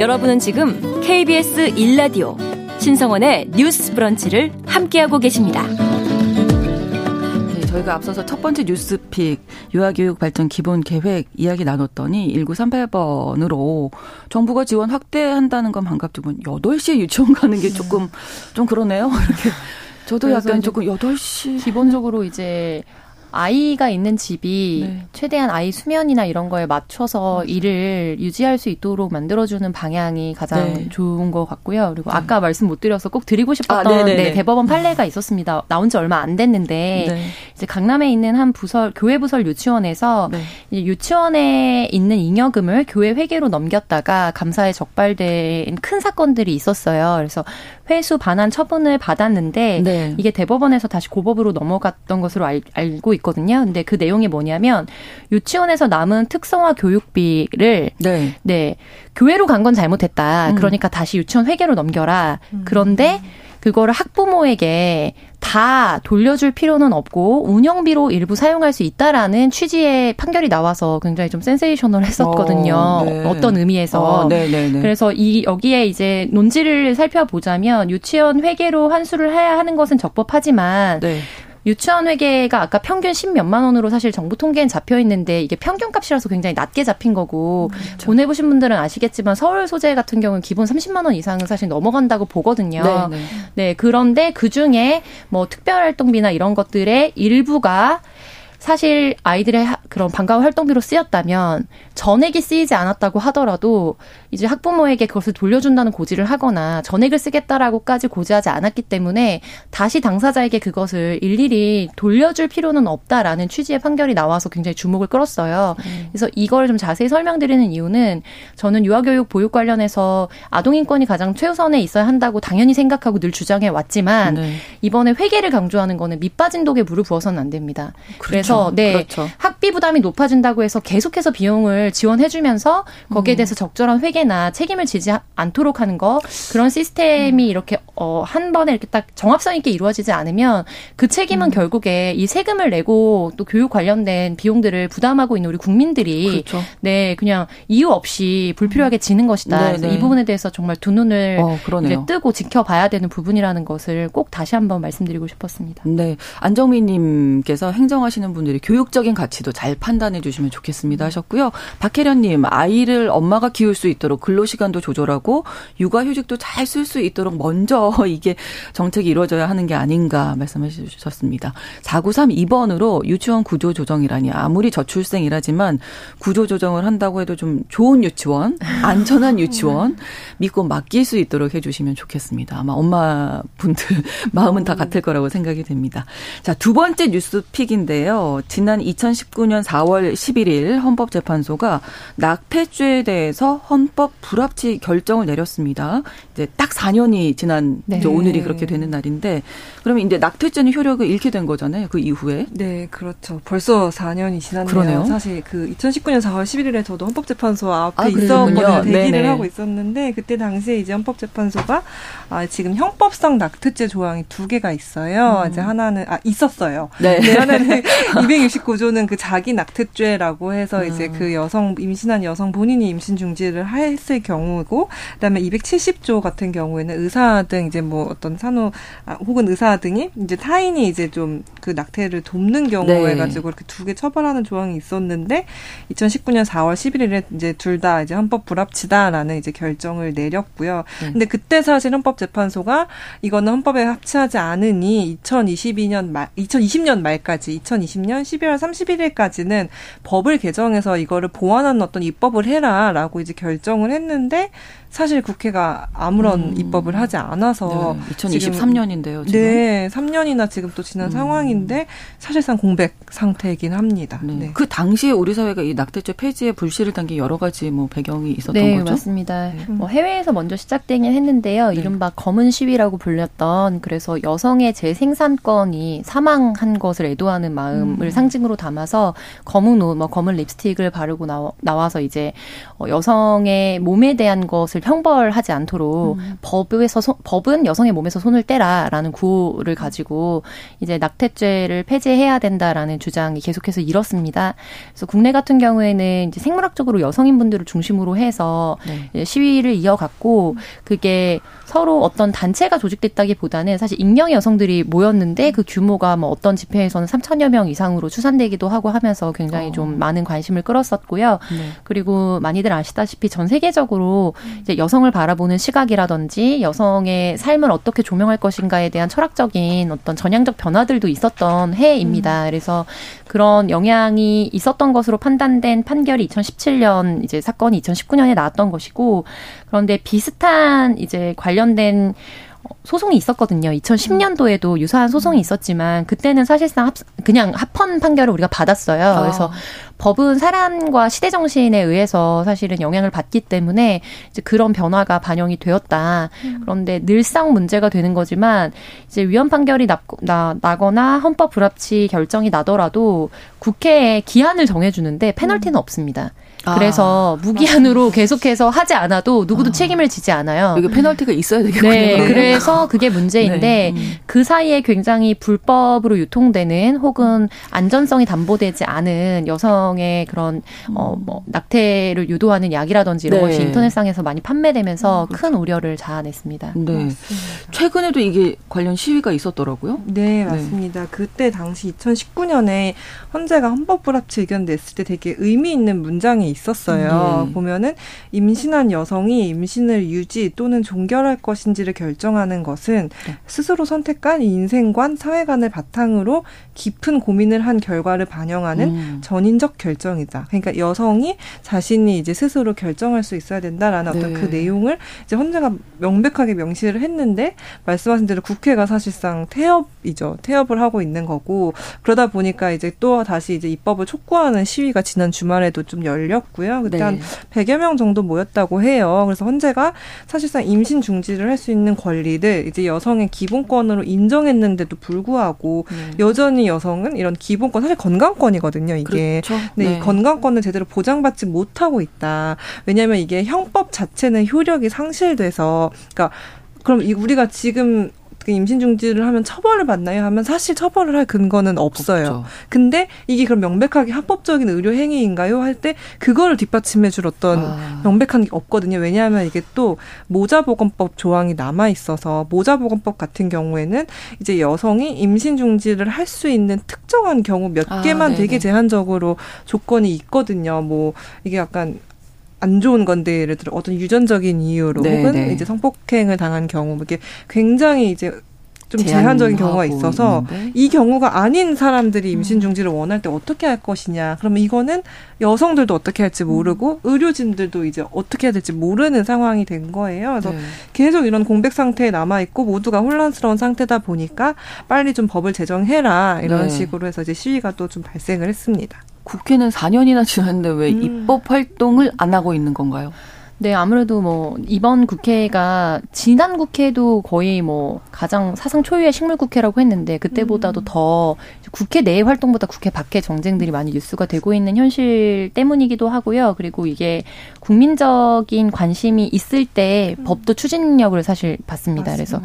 여러분은 지금 KBS 1라디오 신성원의 뉴스 브런치를 함께하고 계십니다.
네, 저희가 앞서서 첫 번째 뉴스픽 유아교육 발전 기본 계획 이야기 나눴더니 1938번으로 정부가 지원 확대한다는 건 반갑지만 8시에 유치원 가는 게 조금 좀 그러네요. 이렇게 저도 약간 조금 8시
기본적으로 이제 아이가 있는 집이 네. 최대한 아이 수면이나 이런 거에 맞춰서 맞아. 일을 유지할 수 있도록 만들어주는 방향이 가장 네. 좋은 것 같고요. 그리고 네. 아까 말씀 못 드려서 꼭 드리고 싶었던 아, 네, 대법원 판례가 있었습니다. 나온 지 얼마 안 됐는데 네. 이제 강남에 있는 한 부설 교회 부설 유치원에서 네. 유치원에 있는 잉여금을 교회 회계로 넘겼다가 감사에 적발된 큰 사건들이 있었어요. 그래서 회수 반환 처분을 받았는데 네. 이게 대법원에서 다시 고법으로 넘어갔던 것으로 알, 알고 있 거든요. 근데 그 내용이 뭐냐면 유치원에서 남은 특성화 교육비를 네, 네 교회로 간 건 잘못했다. 음. 그러니까 다시 유치원 회계로 넘겨라. 음. 그런데 그거를 학부모에게 다 돌려줄 필요는 없고 운영비로 일부 사용할 수 있다라는 취지의 판결이 나와서 굉장히 좀 센세이셔널 했었거든요. 어, 네. 어떤 의미에서. 어, 그래서 이 여기에 이제 논지를 살펴보자면 유치원 회계로 환수를 해야 하는 것은 적법하지만 네. 유치원 회계가 아까 평균 10몇만 원으로 사실 정부 통계엔 잡혀 있는데 이게 평균 값이라서 굉장히 낮게 잡힌 거고 그렇죠. 보내보신 분들은 아시겠지만 서울 소재 같은 경우는 기본 30만 원 이상은 사실 넘어간다고 보거든요. 네, 네. 네 그런데 그 중에 뭐 특별활동비나 이런 것들의 일부가 사실 아이들의 그런 방과 후 활동비로 쓰였다면 전액이 쓰이지 않았다고 하더라도 이제 학부모에게 그것을 돌려준다는 고지를 하거나 전액을 쓰겠다라고까지 고지하지 않았기 때문에 다시 당사자에게 그것을 일일이 돌려줄 필요는 없다라는 취지의 판결이 나와서 굉장히 주목을 끌었어요. 음. 그래서 이걸 좀 자세히 설명드리는 이유는 저는 유아교육 보육 관련해서 아동 인권이 가장 최우선에 있어야 한다고 당연히 생각하고 늘 주장해 왔지만 네. 이번에 회계를 강조하는 거는 밑빠진 독에 물을 부어서는 안 됩니다. 그렇죠. 그래서 네 그렇죠. 학비 부담이 높아진다고 해서 계속해서 비용을 지원해주면서 거기에 음. 대해서 적절한 회계 피해나 책임을 지지 않도록 하는 거 그런 시스템이 음. 이렇게 어, 한 번에 이렇게 딱 정합성 있게 이루어지지 않으면 그 책임은 음. 결국에 이 세금을 내고 또 교육 관련된 비용들을 부담하고 있는 우리 국민들이 그렇죠. 네 그냥 이유 없이 불필요하게 음. 지는 것이다. 네, 이 네. 부분에 대해서 정말 두 눈을 어, 뜨고 지켜봐야 되는 부분이라는 것을 꼭 다시 한번 말씀드리고 싶었습니다.
네, 안정민님께서 행정하시는 분들이 교육적인 가치도 잘 판단해 주시면 좋겠습니다 하셨고요. 박혜련님 아이를 엄마가 키울 수 있도록 있도록 근로시간도 조절하고 육아휴직도 잘 쓸 수 있도록 먼저 이게 정책이 이루어져야 하는 게 아닌가 말씀해 주셨습니다. 4932번으로 유치원 구조 조정이라니 아무리 저출생이라지만 구조 조정을 한다고 해도 좀 좋은 유치원, 안전한 유치원 믿고 맡길 수 있도록 해 주시면 좋겠습니다. 아마 엄마 분들 마음은 다 같을 거라고 생각이 됩니다. 자, 두 번째 뉴스 픽인데요. 지난 2019년 4월 11일 헌법재판소가 낙태죄에 대해서 헌법 헌법 불합치 결정을 내렸습니다. 이제 딱 4년이 지난 네. 오늘이 그렇게 되는 날인데 그러면 이제 낙태죄는 효력을 잃게 된 거잖아요. 그 이후에.
네, 그렇죠. 벌써 4년이 지났네요. 그러네요. 사실 그 2019년 4월 11일에 저도 헌법재판소 앞에 아, 있었거든요. 대기를 네네. 하고 있었는데 그때 당시에 이제 헌법재판소가 아, 지금 형법상 낙태죄 조항이 두 개가 있어요. 음. 이제 하나는 아 있었어요. 네. 네 하나는 269조는 그 자기 낙태죄라고 해서 음. 이제 그 여성 임신한 여성 본인이 임신 중지를 할 했을 경우고 그다음에 270조 같은 경우에는 의사 등 이제 뭐 어떤 산호 아, 혹은 의사 등이 이제 타인이 이제 좀그 낙태를 돕는 경우에 네. 가지고 이렇게 두 개 처벌하는 조항이 있었는데 2019년 4월 11일에 이제 둘 다 이제 헌법 불합치다라는 이제 결정을 내렸고요. 네. 근데 그때 사실 헌법재판소가 이거는 헌법에 합치하지 않으니 2022년 말 2020년 말까지 2020년 12월 31일까지는 법을 개정해서 이거를 보완하는 어떤 입법을 해라라고 이제 결정을 했는데 사실 국회가 아무런 음. 입법을 하지 않아서
네, 2023년인데요.
지금. 네, 3년이나 지금 또 지난 음. 상황 인데 사실상 공백 상태이긴 합니다.
네. 네. 그 당시에 우리 사회가 이 낙태죄 폐지에 불씨를 당긴 여러 가지 뭐 배경이 있었던
네,
거죠.
맞습니다. 네. 뭐 해외에서 먼저 시작되긴 했는데요. 네. 이른바 검은 시위라고 불렸던 그래서 여성의 재생산권이 사망한 것을 애도하는 마음을 음. 상징으로 담아서 검은 옷, 뭐 검은 립스틱을 바르고 나와, 나와서 이제 어, 여성의 몸에 대한 것을 것을 형벌하지 않도록 음. 법에서 소, 법은 여성의 몸에서 손을 떼라라는 구호를 가지고 이제 낙태 죄를 폐지해야 된다라는 주장이 계속해서 일었습니다. 그래서 국내 같은 경우에는 이제 생물학적으로 여성인분들을 중심으로 해서 네. 시위를 이어갔고 그게 서로 어떤 단체가 조직됐다기보다는 사실 익명의 여성들이 모였는데 그 규모가 뭐 어떤 집회에서는 3천여 명 이상으로 추산되기도 하고 하면서 굉장히 어. 좀 많은 관심을 끌었었고요. 네. 그리고 많이들 아시다시피 전 세계적으로 이제 여성을 바라보는 시각이라든지 여성의 삶을 어떻게 조명할 것인가에 대한 철학적인 어떤 전향적 변화들도 있었 던 해입니다. 음. 그래서 그런 영향이 있었던 것으로 판단된 판결이 2017년 이제 사건이 2019년에 나왔던 것이고 그런데 비슷한 이제 관련된 소송이 있었거든요. 2010년도에도 유사한 소송이 음. 있었지만 그때는 사실상 합, 그냥 합헌 판결을 우리가 받았어요. 아. 그래서 법은 사람과 시대 정신에 의해서 사실은 영향을 받기 때문에 이제 그런 변화가 반영이 되었다. 음. 그런데 늘상 문제가 되는 거지만 이제 위헌 판결이 나, 나, 나거나 헌법 불합치 결정이 나더라도 국회에 기한을 정해주는데 페널티는 음. 없습니다. 그래서 아, 무기한으로. 계속해서 하지 않아도 누구도 아. 책임을 지지 않아요.
이게 페널티가 있어야 되겠군요.
네, 그래서 그게 문제인데 네. 음. 그 사이에 굉장히 불법으로 유통되는 혹은 안전성이 담보되지 않은 여성의 그런 어뭐 낙태를 유도하는 약이라든지 이런 네. 것이 인터넷상에서 많이 판매되면서 음, 그렇죠. 큰 우려를 자아냈습니다. 네.
맞습니다. 최근에도 이게 관련 시위가 있었더라고요.
네, 맞습니다. 네. 그때 당시 2019년에 헌재가 헌법 불합치 의견 냈을 때 되게 의미 있는 문장이 있었어요. 네. 보면은 임신한 여성이 임신을 유지 또는 종결할 것인지를 결정하는 것은 네. 스스로 선택한 인생관, 사회관을 바탕으로 깊은 고민을 한 결과를 반영하는 음. 전인적 결정이다. 그러니까 여성이 자신이 이제 스스로 결정할 수 있어야 된다라는 네. 어떤 그 내용을 이제 헌재가 명백하게 명시를 했는데 말씀하신 대로 국회가 사실상 태업이죠. 태업을 하고 있는 거고 그러다 보니까 이제 또 다시 이제 입법을 촉구하는 시위가 지난 주말에도 좀 열 렸고요. 그때 네. 한 100여 명 정도 모였다고 해요. 그래서 헌재가 사실상 임신 중지를 할 수 있는 권리를 이제 여성의 기본권으로 인정했는데도 불구하고 네. 여전히 여성은 이런 기본권 사실 건강권이거든요. 이게 그렇죠. 네, 네. 이 건강권을 제대로 보장받지 못하고 있다. 왜냐하면 이게 형법 자체는 효력이 상실돼서 그러니까 그럼 우리가 지금 그 임신 중지를 하면 처벌을 받나요? 하면 사실 처벌을 할 근거는 없어요. 없죠. 근데 이게 그럼 명백하게 합법적인 의료 행위인가요? 할 때 그거를 뒷받침해 줄 어떤 아. 명백한 게 없거든요. 왜냐하면 이게 또 모자보건법 조항이 남아 있어서 모자보건법 같은 경우에는 이제 여성이 임신 중지를 할 수 있는 특정한 경우 몇 아, 개만 네네. 되게 제한적으로 조건이 있거든요. 뭐 이게 약간 안 좋은 건데 예를 들어 어떤 유전적인 이유로 네, 혹은 네. 이제 성폭행을 당한 경우 뭐 이게 굉장히 이제 좀 제한적인 경우가 있어서 있는데? 이 경우가 아닌 사람들이 임신 음. 중지를 원할 때 어떻게 할 것이냐. 그러면 이거는 여성들도 어떻게 할지 모르고 음. 의료진들도 이제 어떻게 해야 될지 모르는 상황이 된 거예요. 그래서 네. 계속 이런 공백 상태에 남아 있고 모두가 혼란스러운 상태다 보니까 빨리 좀 법을 제정해라 이런 네. 식으로 해서 이제 시위가 또 좀 발생을 했습니다.
국회는 4년이나 지났는데 왜 음. 입법 활동을 안 하고 있는 건가요?
네, 아무래도 뭐 이번 국회가 지난 국회도 거의 뭐 가장 사상 초유의 식물 국회라고 했는데 그때보다도 음. 더 국회 내 활동보다 국회 밖의 정쟁들이 많이 뉴스가 되고 있는 현실 때문이기도 하고요. 그리고 이게 국민적인 관심이 있을 때 음. 법도 추진력을 사실 받습니다. 맞습니다. 그래서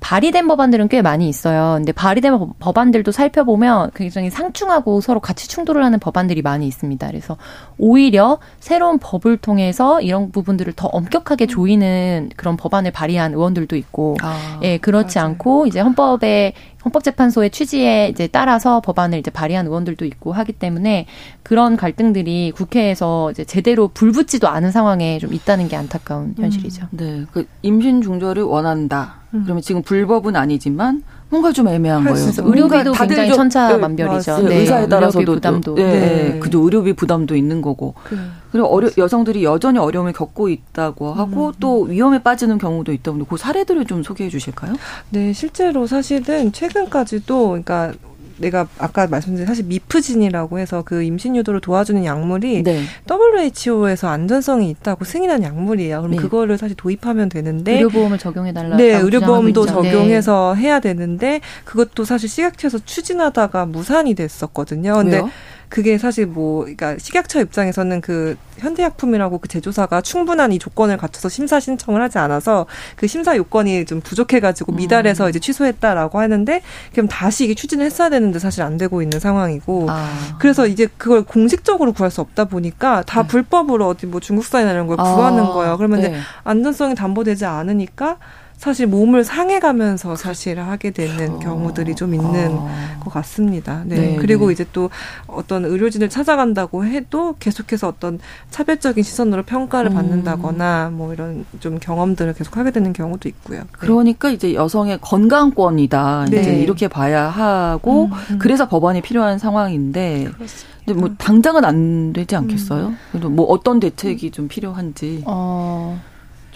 발의된 법안들은 꽤 많이 있어요. 근데 발의된 법안들도 살펴보면 굉장히 상충하고 서로 같이 충돌을 하는 법안들이 많이 있습니다. 그래서 오히려 새로운 법을 통해서 이런 부분들을 더 엄격하게 조이는 그런 법안을 발의한 의원들도 있고, 아, 예, 그렇지 맞아요. 않고 이제 헌법에 헌법재판소의 취지에 이제 따라서 법안을 이제 발의한 의원들도 있고 하기 때문에 그런 갈등들이 국회에서 이제 제대로 불붙지도 않은 상황에 좀 있다는 게 안타까운 음. 현실이죠.
네. 그 임신 중절을 원한다. 음. 그러면 지금 불법은 아니지만 뭔가 좀 애매한 거예요.
의료비도 굉장히 천차만별이죠.
네, 네. 의사에 따라서도 부담도. 네, 네. 그죠. 의료비 부담도 있는 거고. 그. 그리고 어려, 여성들이 여전히 어려움을 겪고 있다고 하고 음. 또 위험에 빠지는 경우도 있다고 하는데 그 사례들을 좀 소개해 주실까요?
네, 실제로 사실은 최근까지도 그러니까 내가 아까 말씀드린 사실 미프진이라고 해서 그 임신 유도를 도와주는 약물이 네. WHO에서 안전성이 있다고 승인한 약물이에요. 그럼 네. 그거를 사실 도입하면 되는데
의료보험을 적용해 달라.
네, 의료보험도 적용해서 네. 해야 되는데 그것도 사실 식약처에서 추진하다가 무산이 됐었거든요. 근데 왜요? 그게 사실 뭐 그러니까 식약처 입장에서는 그 현대약품이라고 그 제조사가 충분한 이 조건을 갖춰서 심사 신청을 하지 않아서 그 심사 요건이 좀 부족해가지고 미달해서 음. 이제 취소했다라고 하는데 그럼 다시 이게 추진을 했어야 되는데 사실 안 되고 있는 상황이고 아. 그래서 이제 그걸 공식적으로 구할 수 없다 보니까 다 네. 불법으로 어디 뭐 중국산이나 이런 걸 구하는 아. 거예요. 그러면 네. 이제 안전성이 담보되지 않으니까 사실 몸을 상해가면서 사실 하게 되는 어. 경우들이 좀 있는 어. 것 같습니다. 네. 네. 그리고 네. 이제 또 어떤 의료진을 찾아간다고 해도 계속해서 어떤 차별적인 시선으로 평가를 음. 받는다거나 뭐 이런 좀 경험들을 계속 하게 되는 경우도 있고요. 네.
그러니까 이제 여성의 건강권이다. 네. 이제 이렇게 봐야 하고 음, 음. 그래서 법안이 필요한 상황인데 그렇습니다. 근데 뭐 당장은 안 되지 않겠어요? 음. 그래도 뭐 어떤 대책이 좀 필요한지. 어.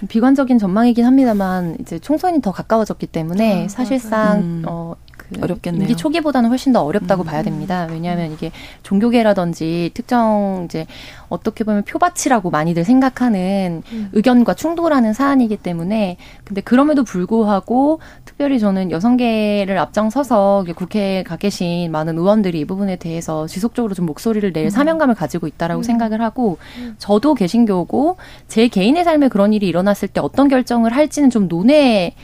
좀 비관적인 전망이긴 합니다만 이제 총선이 더 가까워졌기 때문에 아, 사실상 음. 어 그 어렵겠네요. 임기 초기보다는 훨씬 더 어렵다고 음. 봐야 됩니다. 왜냐하면 이게 종교계라든지 특정 이제 어떻게 보면 표밭이라고 많이들 생각하는 음. 의견과 충돌하는 사안이기 때문에 근데 그럼에도 불구하고 특별히 저는 여성계를 앞장서서 국회에 가 계신 많은 의원들이 이 부분에 대해서 지속적으로 좀 목소리를 낼 음. 사명감을 가지고 있다라고 음. 생각을 하고 음. 저도 개신교고 제 개인의 삶에 그런 일이 일어났을 때 어떤 결정을 할지는 좀 논의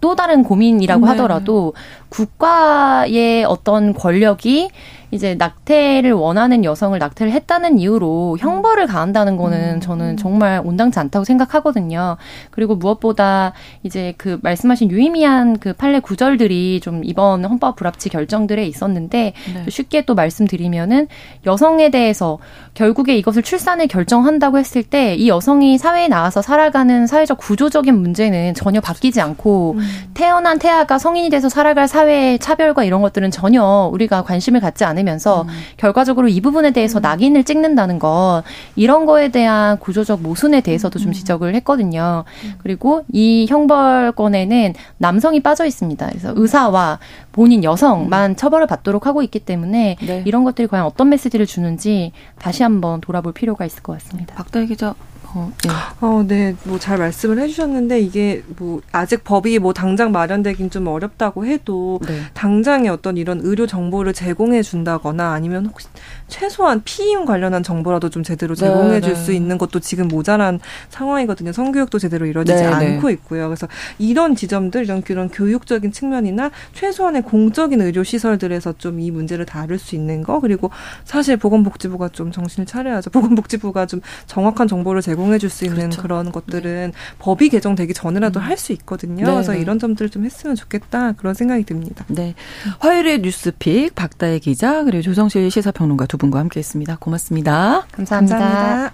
또 다른 고민이라고 네. 하더라도 국 가의 어떤 권력이 이제 낙태를 원하는 여성을 낙태를 했다는 이유로 형벌을 가한다는 거는 음. 저는 정말 온당치 않다고 생각하거든요. 그리고 무엇보다 이제 그 말씀하신 유의미한 그 판례 구절들이 좀 이번 헌법 불합치 결정들에 있었는데 네. 쉽게 또 말씀드리면은 여성에 대해서 결국에 이것을 출산을 결정한다고 했을 때 이 여성이 사회에 나와서 살아가는 사회적 구조적인 문제는 전혀 바뀌지 않고 음. 태어난 태아가 성인이 돼서 살아갈 사회의 차별과 이런 것들은 전혀 우리가 관심을 갖지 않은 않으면서 음. 결과적으로 이 부분에 대해서 음. 낙인을 찍는다는 것 이런 거에 대한 구조적 모순에 대해서도 좀 음. 지적을 했거든요. 음. 그리고 이 형벌권에는 남성이 빠져 있습니다. 그래서 의사와 본인 여성만 처벌을 받도록 하고 있기 때문에 네. 이런 것들이 과연 어떤 메시지를 주는지 다시 한번 돌아볼 필요가 있을 것 같습니다.
박다희 기자
어, 네. 어, 네. 뭐 잘 말씀을 해주셨는데 이게 뭐 아직 법이 뭐 당장 마련되긴 좀 어렵다고 해도 네. 당장에 어떤 이런 의료 정보를 제공해 준다거나 아니면 혹시 최소한 피임 관련한 정보라도 좀 제대로 제공해 네, 줄수 네. 있는 것도 지금 모자란 상황이거든요. 성교육도 제대로 이루어지지 네, 네. 않고 있고요. 그래서 이런 지점들, 이런 그런 교육적인 측면이나 최소한의 공적인 의료 시설들에서 좀 이 문제를 다룰 수 있는 거 그리고 사실 보건복지부가 좀 정신을 차려야죠. 보건복지부가 좀 정확한 정보를 제공 해 줄 수 있는 그렇죠. 그런 것들은 법이 개정되기 전이라도 음. 할수 있거든요. 그래서 이런 점들을 좀 했으면 좋겠다 그런 생각이 듭니다.
네. 화요일의 뉴스픽 박다혜 기자 그리고 조성실 시사평론가 두 분과 함께했습니다. 고맙습니다.
감사합니다. 감사합니다.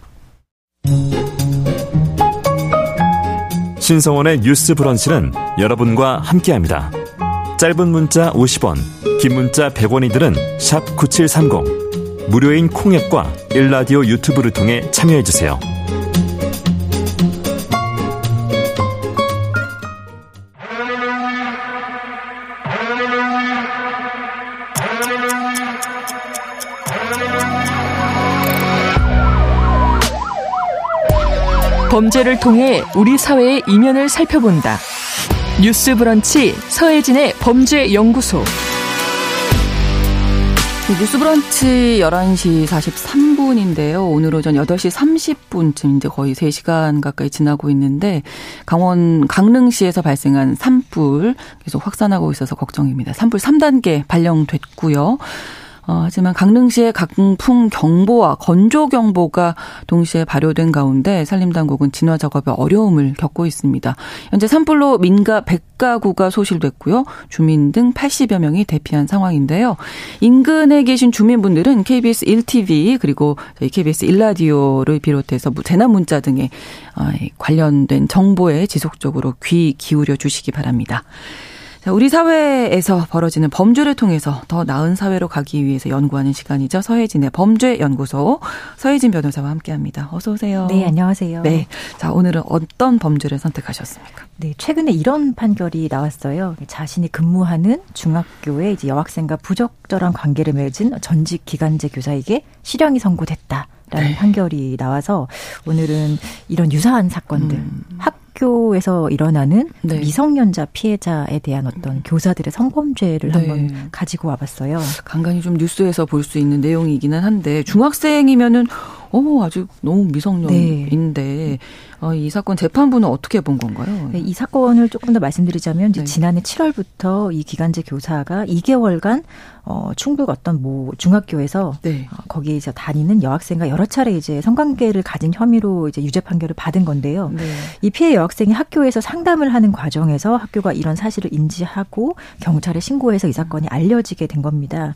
신성원의 뉴스 브런치는 여러분과 함께합니다. 짧은 문자 50원, 긴 문자 100원이들은 9730. 무료인 콩앱과 일라디오 유튜브를 통해 참여해주세요.
범죄를 통해 우리 사회의 이면을 살펴본다. 뉴스 브런치 서혜진의 범죄 연구소.
뉴스 브런치 11시 43분인데요. 오늘 오전 8시 30분쯤 이제 거의 3시간 가까이 지나고 있는데 강원 강릉시에서 발생한 산불 계속 확산하고 있어서 걱정입니다. 산불 3단계 발령됐고요. 어, 하지만 강릉시의 강풍 경보와 건조 경보가 동시에 발효된 가운데 산림당국은 진화 작업에 어려움을 겪고 있습니다. 현재 산불로 민가 100가구가 소실됐고요. 주민 등 80여 명이 대피한 상황인데요. 인근에 계신 주민분들은 KBS 1TV 그리고 저희 KBS 1라디오를 비롯해서 재난 문자 등의 어, 관련된 정보에 지속적으로 귀 기울여 주시기 바랍니다. 우리 사회에서 벌어지는 범죄를 통해서 더 나은 사회로 가기 위해서 연구하는 시간이죠. 서혜진의 범죄연구소 서혜진 변호사와 함께합니다. 어서 오세요.
네, 안녕하세요.
네, 자 오늘은 어떤 범죄를 선택하셨습니까?
네, 최근에 이런 판결이 나왔어요. 자신이 근무하는 중학교에 이제 여학생과 부적절한 관계를 맺은 전직 기간제 교사에게 실형이 선고됐다. 라는 네. 판결이 나와서 오늘은 이런 유사한 사건들 음. 학 학교에서 일어나는 네. 미성년자 피해자에 대한 어떤 교사들의 성범죄를 네. 한번 가지고 와봤어요.
간간히 좀 뉴스에서 볼 수 있는 내용이기는 한데 중학생이면은 어 아직 너무 미성년인데 네. 어, 이 사건 재판부는 어떻게 본 건가요?
네, 이 사건을 조금 더 말씀드리자면 네. 지난해 7월부터 이 기간제 교사가 2개월간 어, 충북 어떤 뭐 중학교에서 네. 어, 거기에서 다니는 여학생과 여러 차례 이제 성관계를 가진 혐의로 이제 유죄 판결을 받은 건데요. 네. 이 피해 여 학생이 학교에서 상담을 하는 과정에서 학교가 이런 사실을 인지하고 경찰에 신고해서 이 사건이 알려지게 된 겁니다.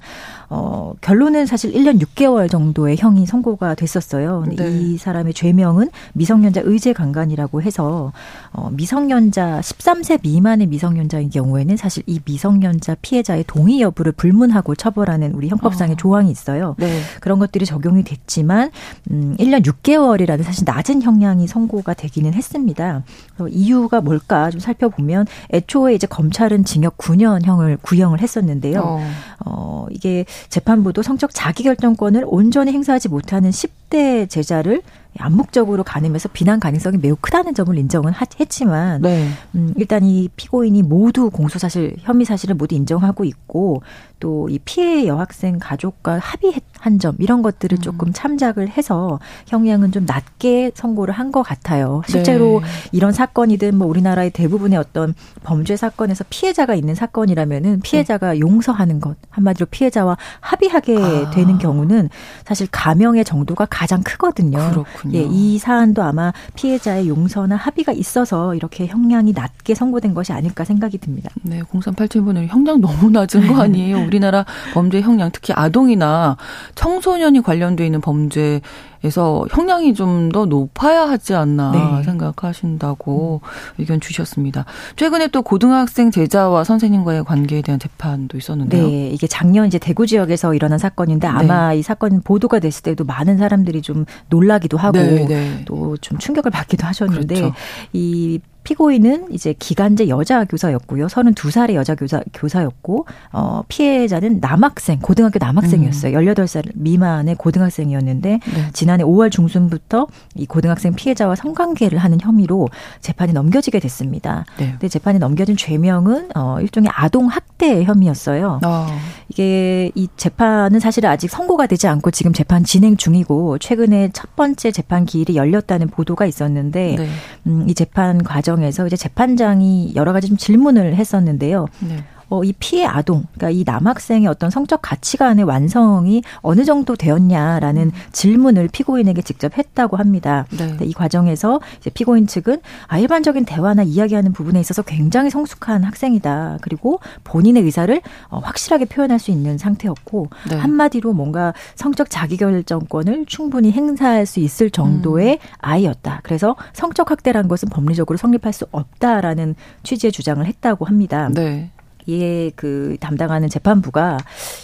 어, 결론은 사실 1년 6개월 정도의 형이 선고가 됐었어요. 네. 이 사람의 죄명은 미성년자 의제 강간이라고 해서 어, 미성년자 13세 미만의 미성년자인 경우에는 사실 이 미성년자 피해자의 동의 여부를 불문하고 하고 처벌하는 우리 형법상의 어. 조항이 있어요. 네. 그런 것들이 적용이 됐지만 음 1년 6개월이라는 사실 낮은 형량이 선고가 되기는 했습니다. 이유가 뭘까 좀 살펴보면 애초에 이제 검찰은 징역 9년형을 구형을 했었는데요. 어. 어 이게 재판부도 성적 자기결정권을 온전히 행사하지 못하는 10대 제자를 암묵적으로 가늠해서 비난 가능성이 매우 크다는 점을 인정은 했지만 네. 음, 일단 이 피고인이 모두 공소 사실 혐의 사실을 모두 인정하고 있고 또 이 피해 여학생 가족과 합의한 점 이런 것들을 음. 조금 참작을 해서 형량은 좀 낮게 선고를 한 것 같아요. 실제로 네. 이런 사건이든 뭐 우리나라의 대부분의 어떤 범죄 사건에서 피해자가 있는 사건이라면은 피해자가 네. 용서하는 것 한마디로 피해자와 합의하게 아. 되는 경우는 사실 가명의 정도가 가장 크거든요. 그렇군요. 그렇군요. 예, 이 사안도 아마 피해자의 용서나 합의가 있어서 이렇게 형량이 낮게 선고된 것이 아닐까 생각이 듭니다.
네, 0387번은 형량 너무 낮은 거 아니에요? 우리나라 범죄 형량 특히 아동이나 청소년이 관련돼 있는 범죄 에서 형량이 좀 더 높아야 하지 않나 네. 생각하신다고 음. 의견 주셨습니다. 최근에 또 고등학생 제자와 선생님과의 관계에 대한 재판도 있었는데요.
네, 이게 작년 이제 대구 지역에서 일어난 사건인데 네. 아마 네. 이 사건 보도가 됐을 때도 많은 사람들이 좀 놀라기도 하고 네, 네. 또좀 충격을 받기도 하셨는데 그렇죠. 이 피고인은 이제 기간제 여자 교사였고요. 32살의 여자 교사 교사였고 어 피해자는 남학생, 고등학교 남학생이었어요. 음. 18살 미만의 고등학생이었는데 네. 지난해 5월 중순부터 이 고등학생 피해자와 성관계를 하는 혐의로 재판이 넘겨지게 됐습니다. 네. 근데 재판이 넘겨진 죄명은 어 일종의 아동 학대 혐의였어요. 어. 이게 이 재판은 사실 아직 선고가 되지 않고 지금 재판 진행 중이고 최근에 첫 번째 재판 기일이 열렸다는 보도가 있었는데 네. 음, 이 재판 과정 과정에서 이제 재판장이 여러 가지 좀 질문을 했었는데요. 네. 어, 이 피해 아동, 그러니까 이 남학생의 어떤 성적 가치관의 완성이 어느 정도 되었냐라는 음. 질문을 피고인에게 직접 했다고 합니다. 네. 이 과정에서 피고인 측은 아, 일반적인 대화나 이야기하는 부분에 있어서 굉장히 성숙한 학생이다. 그리고 본인의 의사를 어, 확실하게 표현할 수 있는 상태였고 네. 한마디로 뭔가 성적 자기결정권을 충분히 행사할 수 있을 정도의 음. 아이였다. 그래서 성적 학대라는 것은 법리적으로 성립할 수 없다라는 취지의 주장을 했다고 합니다. 네. 이에 그 담당하는 재판부가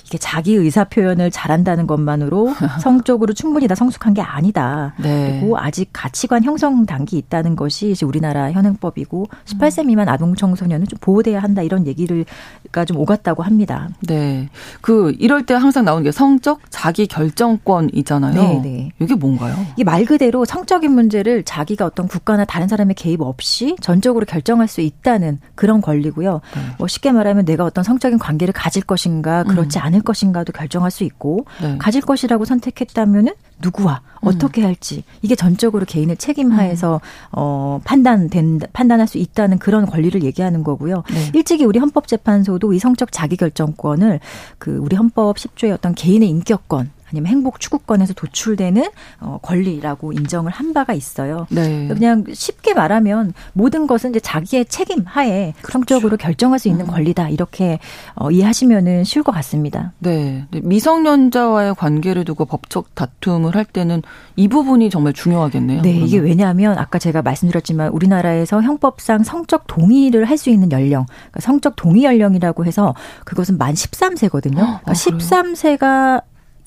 이게 자기 의사 표현을 잘한다는 것만으로 성적으로 충분히 다 성숙한 게 아니다. 네. 그리고 아직 가치관 형성 단계 있다는 것이 이제 우리나라 현행법이고 18세 미만 아동 청소년은 좀 보호돼야 한다 이런 얘기를가 좀 오갔다고 합니다.
네. 그 이럴 때 항상 나오는 게 성적 자기 결정권이잖아요. 네, 네. 이게 뭔가요?
이게 말 그대로 성적인 문제를 자기가 어떤 국가나 다른 사람의 개입 없이 전적으로 결정할 수 있다는 그런 권리고요. 네. 뭐 쉽게 말하 피해 자라면 내가 어떤 성적인 관계를 가질 것인가 그렇지 음. 않을 것인가도 결정할 수 있고 네. 가질 것이라고 선택했다면은 누구와 음. 어떻게 할지 이게 전적으로 개인의 책임하에서 음. 어 판단된 판단할 수 있다는 그런 권리를 얘기하는 거고요. 네. 일찍이 우리 헌법재판소도 이 성적 자기결정권을 그 우리 헌법 10조의 어떤 개인의 인격권 아니면 행복 추구권에서 도출되는 어, 권리라고 인정을 한 바가 있어요. 네. 그냥 쉽게 말하면 모든 것은 이제 자기의 책임 하에 그렇죠. 성적으로 결정할 수 있는 음. 권리다 이렇게 어, 이해하시면은 쉬울 것 같습니다.
네. 미성년자와의 관계를 두고 법적 다툼을 할 때는 이 부분이 정말 중요하겠네요.
네, 그러면. 이게 왜냐하면 아까 제가 말씀드렸지만 우리나라에서 형법상 성적 동의를 할 수 있는 연령, 그러니까 성적 동의 연령이라고 해서 그것은 만 13세거든요. 그러니까 아, 13세가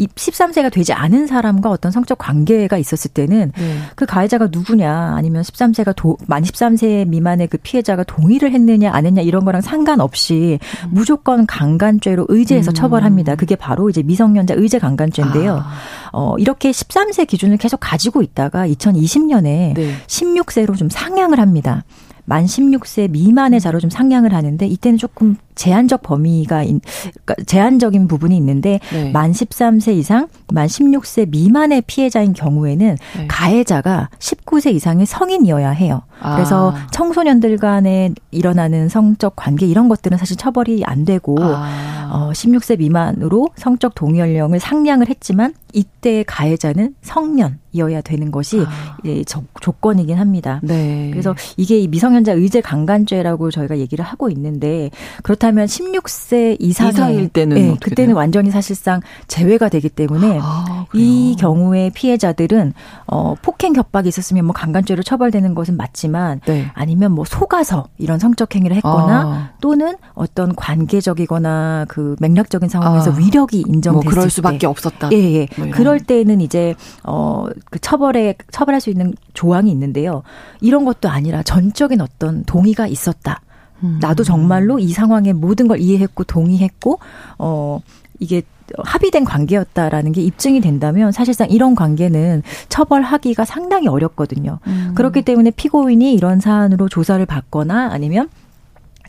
13세가 되지 않은 사람과 어떤 성적 관계가 있었을 때는 네. 그 가해자가 누구냐 아니면 13세가 도, 만 13세 미만의 그 피해자가 동의를 했느냐 안 했냐 이런 거랑 상관없이 음. 무조건 강간죄로 의제해서 음. 처벌합니다. 그게 바로 이제 미성년자 의제 강간죄인데요. 아. 어, 이렇게 13세 기준을 계속 가지고 있다가 2020년에 네. 16세로 좀 상향을 합니다. 만 16세 미만의 자로 좀 상향을 하는데 이때는 조금 제한적 범위가 그러니까 제한적인 부분이 있는데 네. 만 13세 이상, 만 16세 미만의 피해자인 경우에는 네. 가해자가 19세 이상의 성인이어야 해요. 아. 그래서 청소년들 간에 일어나는 성적 관계 이런 것들은 사실 처벌이 안 되고 아. 어 16세 미만으로 성적 동의 연령을 상향을 했지만 이때 가해자는 성년이어야 되는 것이 아. 예, 조건이긴 합니다. 네. 그래서 이게 이 미성년자 의제 강간죄라고 저희가 얘기를 하고 있는데 그렇다면 16세 이상의,
이상일 때는
네, 그때는 돼요? 완전히 사실상 제외가 되기 때문에 아, 이 경우에 피해자들은 어 폭행 협박이 있었으면 뭐 강간죄로 처벌되는 것은 맞지만 네. 아니면 뭐 속아서 이런 성적 행위를 했거나 아. 또는 어떤 관계적이거나 그 맥락적인 상황에서 아. 위력이 인정됐을 뭐
그럴 수밖에 때. 없었다.
예, 예. 뭐 그럴 때는 이제 어그 처벌에 처벌할 수 있는 조항이 있는데요. 이런 것도 아니라 전적인 어떤 동의가 있었다. 음. 나도 정말로 이 상황의 모든 걸 이해했고 동의했고 어 이게 합의된 관계였다라는 게 입증이 된다면 사실상 이런 관계는 처벌하기가 상당히 어렵거든요. 음. 그렇기 때문에 피고인이 이런 사안으로 조사를 받거나 아니면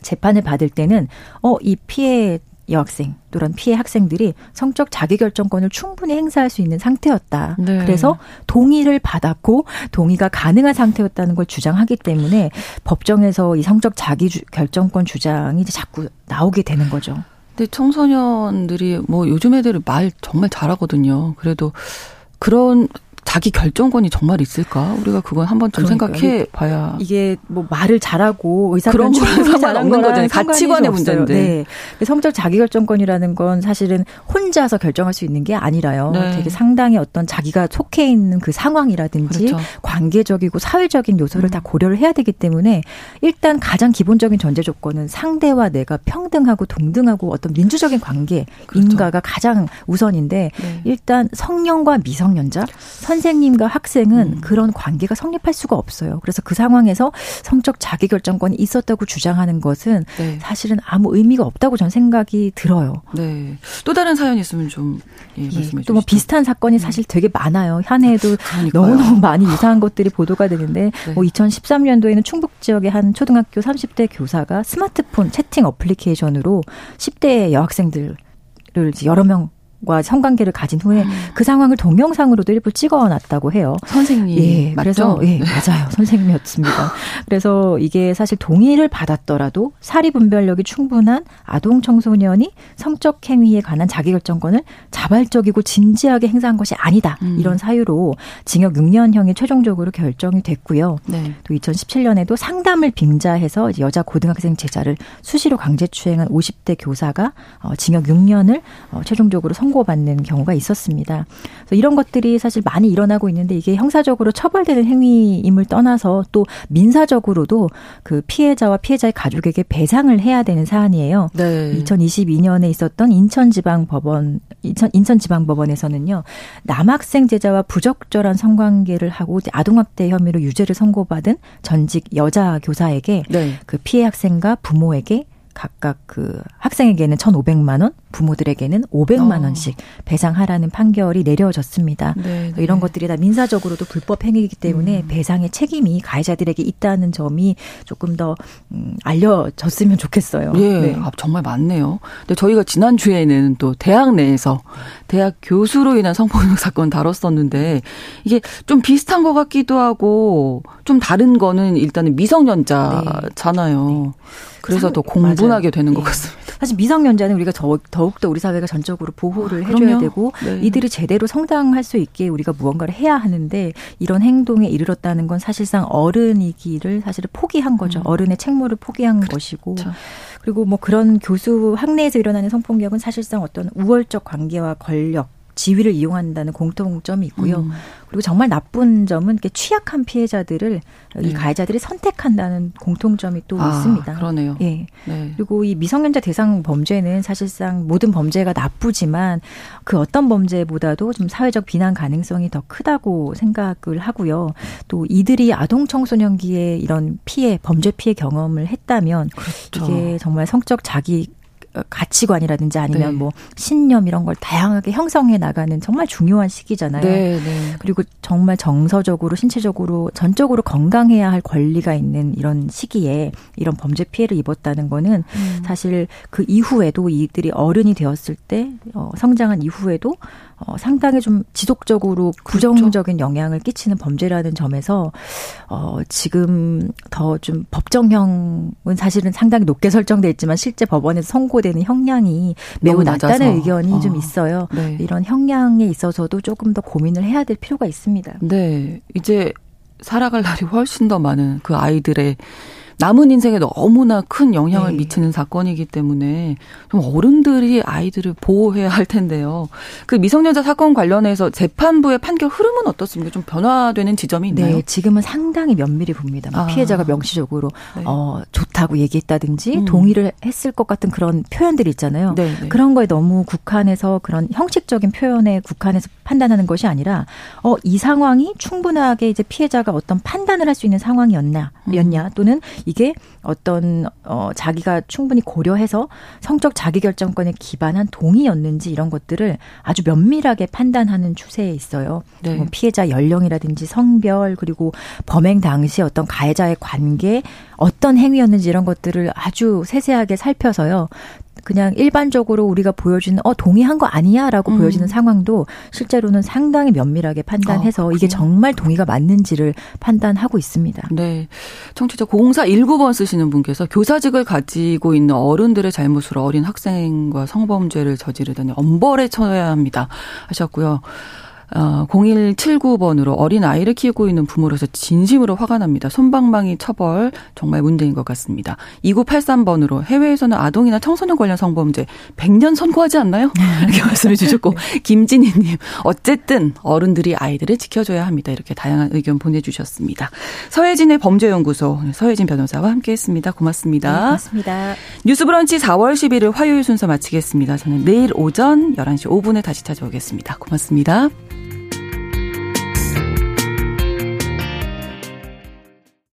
재판을 받을 때는 어 이 피해 여학생 또는 피해 학생들이 성적 자기결정권을 충분히 행사할 수 있는 상태였다. 네. 그래서 동의를 받았고 동의가 가능한 상태였다는 걸 주장하기 때문에 법정에서 이 성적 자기결정권 주장이 이제 자꾸 나오게 되는 거죠.
근데 청소년들이 뭐 요즘 애들은 말 정말 잘하거든요. 그래도 그런 자기 결정권이 정말 있을까? 우리가 그건 한번 좀 그러니까 생각해 봐야.
이게 뭐 말을 잘하고
의사결정 그런 상관없는 거잖아요. 가치관의 문제인데. 네.
성적 자기 결정권이라는 건 사실은 혼자서 결정할 수 있는 게 아니라요. 네. 되게 상당히 어떤 자기가 속해 있는 그 상황이라든지 그렇죠. 관계적이고 사회적인 요소를 음. 다 고려를 해야 되기 때문에 일단 가장 기본적인 전제 조건은 상대와 내가 평등하고 동등하고 어떤 민주적인 관계 그렇죠. 인가가 가장 우선인데 네. 일단 성년과 미성년자 선생님과 학생은 음. 그런 관계가 성립할 수가 없어요. 그래서 그 상황에서 성적 자기결정권이 있었다고 주장하는 것은 네. 사실은 아무 의미가 없다고 전 생각이 들어요.
네. 또 다른 사연이 있으면 좀 예, 말씀해 예,
또뭐 비슷한 사건이 음. 사실 되게 많아요. 한 해에도 너무너무 많이 유사한 것들이 보도가 되는데 네. 뭐 2013년도에는 충북 지역의 한 초등학교 30대 교사가 스마트폰 채팅 어플리케이션으로 10대 여학생들 을 여러 명 과 성관계를 가진 후에 음. 그 상황을 동영상으로도 일부 찍어놨다고 해요.
선생님.
예, 맞죠? 그래서 예, 네. 맞아요. 선생님이었습니다. 그래서 이게 사실 동의를 받았더라도 사리 분별력이 충분한 아동 청소년이 성적 행위에 관한 자기결정권을 자발적이고 진지하게 행사한 것이 아니다. 음. 이런 사유로 징역 6년형이 최종적으로 결정이 됐고요. 네. 또 2017년에도 상담을 빙자해서 여자 고등학생 제자를 수시로 강제 추행한 50대 교사가 어, 징역 6년을 어, 최종적으로 선 선고받는 경우가 있었습니다. 그래서 이런 것들이 사실 많이 일어나고 있는데 이게 형사적으로 처벌되는 행위임을 떠나서 또 민사적으로도 그 피해자와 피해자의 가족에게 배상을 해야 되는 사안이에요. 네. 2022년에 있었던 인천지방법원 인천 인천지방법원에서는요 남학생 제자와 부적절한 성관계를 하고 아동학대 혐의로 유죄를 선고받은 전직 여자 교사에게 네. 그 피해 학생과 부모에게 각각 그 학생에게는 1,500만 원, 부모들에게는 500만 어. 원씩 배상하라는 판결이 내려졌습니다. 네, 네. 이런 것들이 다 민사적으로도 불법 행위이기 때문에 음. 배상의 책임이 가해자들에게 있다는 점이 조금 더 음, 알려졌으면 좋겠어요.
예, 네. 아, 정말 많네요. 근데 저희가 지난 주에는 또 대학 내에서 대학 교수로 인한 성폭력 사건 다뤘었는데 이게 좀 비슷한 것 같기도 하고 좀 다른 거는 일단은 미성년자잖아요. 네. 그래서 더 공분하게 맞아요. 되는 것 네. 같습니다.
사실 미성년자는 우리가 더, 더욱 더 우리 사회가 전적으로 보호를 아, 해줘야 되고 네. 이들이 제대로 성장할 수 있게 우리가 무언가를 해야 하는데 이런 행동에 이르렀다는 건 사실상 어른이기를 사실은 포기한 거죠. 음. 어른의 책무를 포기한 그렇죠. 것이고 그리고 뭐 그런 교수 학내에서 일어나는 성폭력은 사실상 어떤 우월적 관계와 권력 지위를 이용한다는 공통점이 있고요. 음. 그리고 정말 나쁜 점은 취약한 피해자들을 네. 이 가해자들이 선택한다는 공통점이 또 아, 있습니다.
그러네요.
예. 네. 그리고 이 미성년자 대상 범죄는 사실상 모든 범죄가 나쁘지만 그 어떤 범죄보다도 좀 사회적 비난 가능성이 더 크다고 생각을 하고요. 또 이들이 아동 청소년기에 이런 피해 범죄 피해 경험을 했다면 그렇죠. 이게 정말 성적 자기 가치관이라든지 아니면 네. 뭐 신념 이런 걸 다양하게 형성해 나가는 정말 중요한 시기잖아요. 네, 네. 그리고 정말 정서적으로 신체적으로 전적으로 건강해야 할 권리가 있는 이런 시기에 이런 범죄 피해를 입었다는 거는 음. 사실 그 이후에도 이들이 어른이 되었을 때 어, 성장한 이후에도 어, 상당히 좀 지속적으로 그렇죠. 부정적인 영향을 끼치는 범죄라는 점에서 어, 지금 더 좀 법정형은 사실은 상당히 높게 설정돼 있지만 실제 법원에서 선고되는 형량이 매우 낮다는 의견이 어. 좀 있어요. 네. 이런 형량에 있어서도 조금 더 고민을 해야 될 필요가 있습니다.
네, 이제 살아갈 날이 훨씬 더 많은 그 아이들의 남은 인생에 너무나 큰 영향을 네. 미치는 사건이기 때문에 좀 어른들이 아이들을 보호해야 할 텐데요. 그 미성년자 사건 관련해서 재판부의 판결 흐름은 어떻습니까? 좀 변화되는 지점이 있나요?
네, 지금은 상당히 면밀히 봅니다. 아. 피해자가 명시적으로 네. 어, 좋다고 얘기했다든지 음. 동의를 했을 것 같은 그런 표현들이 있잖아요. 네, 네. 그런 거에 너무 국한해서 그런 형식적인 표현에 국한해서 판단하는 것이 아니라 어, 이 상황이 충분하게 이제 피해자가 어떤 판단을 할 수 있는 상황이었나, 음. 였냐 또는 이게 어떤 어 자기가 충분히 고려해서 성적 자기결정권에 기반한 동의였는지 이런 것들을 아주 면밀하게 판단하는 추세에 있어요. 네. 뭐 피해자 연령이라든지 성별 그리고 범행 당시 어떤 가해자의 관계 어떤 행위였는지 이런 것들을 아주 세세하게 살펴서요. 그냥 일반적으로 우리가 보여주는 어 동의한 거 아니야라고 음. 보여지는 상황도 실제로는 상당히 면밀하게 판단해서 아, 이게 정말 동의가 맞는지를 판단하고 있습니다.
네. 청취자 0419번 쓰시는 분께서 교사직을 가지고 있는 어른들의 잘못으로 어린 학생과 성범죄를 저지르다니 엄벌에 처해야 합니다. 하셨고요. 어, 0179번으로 어린 아이를 키우고 있는 부모로서 진심으로 화가 납니다. 손방망이 처벌 정말 문제인 것 같습니다. 2983번으로 해외에서는 아동이나 청소년 관련 성범죄 100년 선고하지 않나요? 이렇게 말씀해 주셨고 김진희님 어쨌든 어른들이 아이들을 지켜줘야 합니다. 이렇게 다양한 의견 보내주셨습니다. 서혜진의 범죄연구소 서혜진 변호사와 함께했습니다. 고맙습니다.
네, 고맙습니다.
뉴스브런치 4월 11일 화요일 순서 마치겠습니다. 저는 내일 오전 11시 5분에 다시 찾아오겠습니다. 고맙습니다.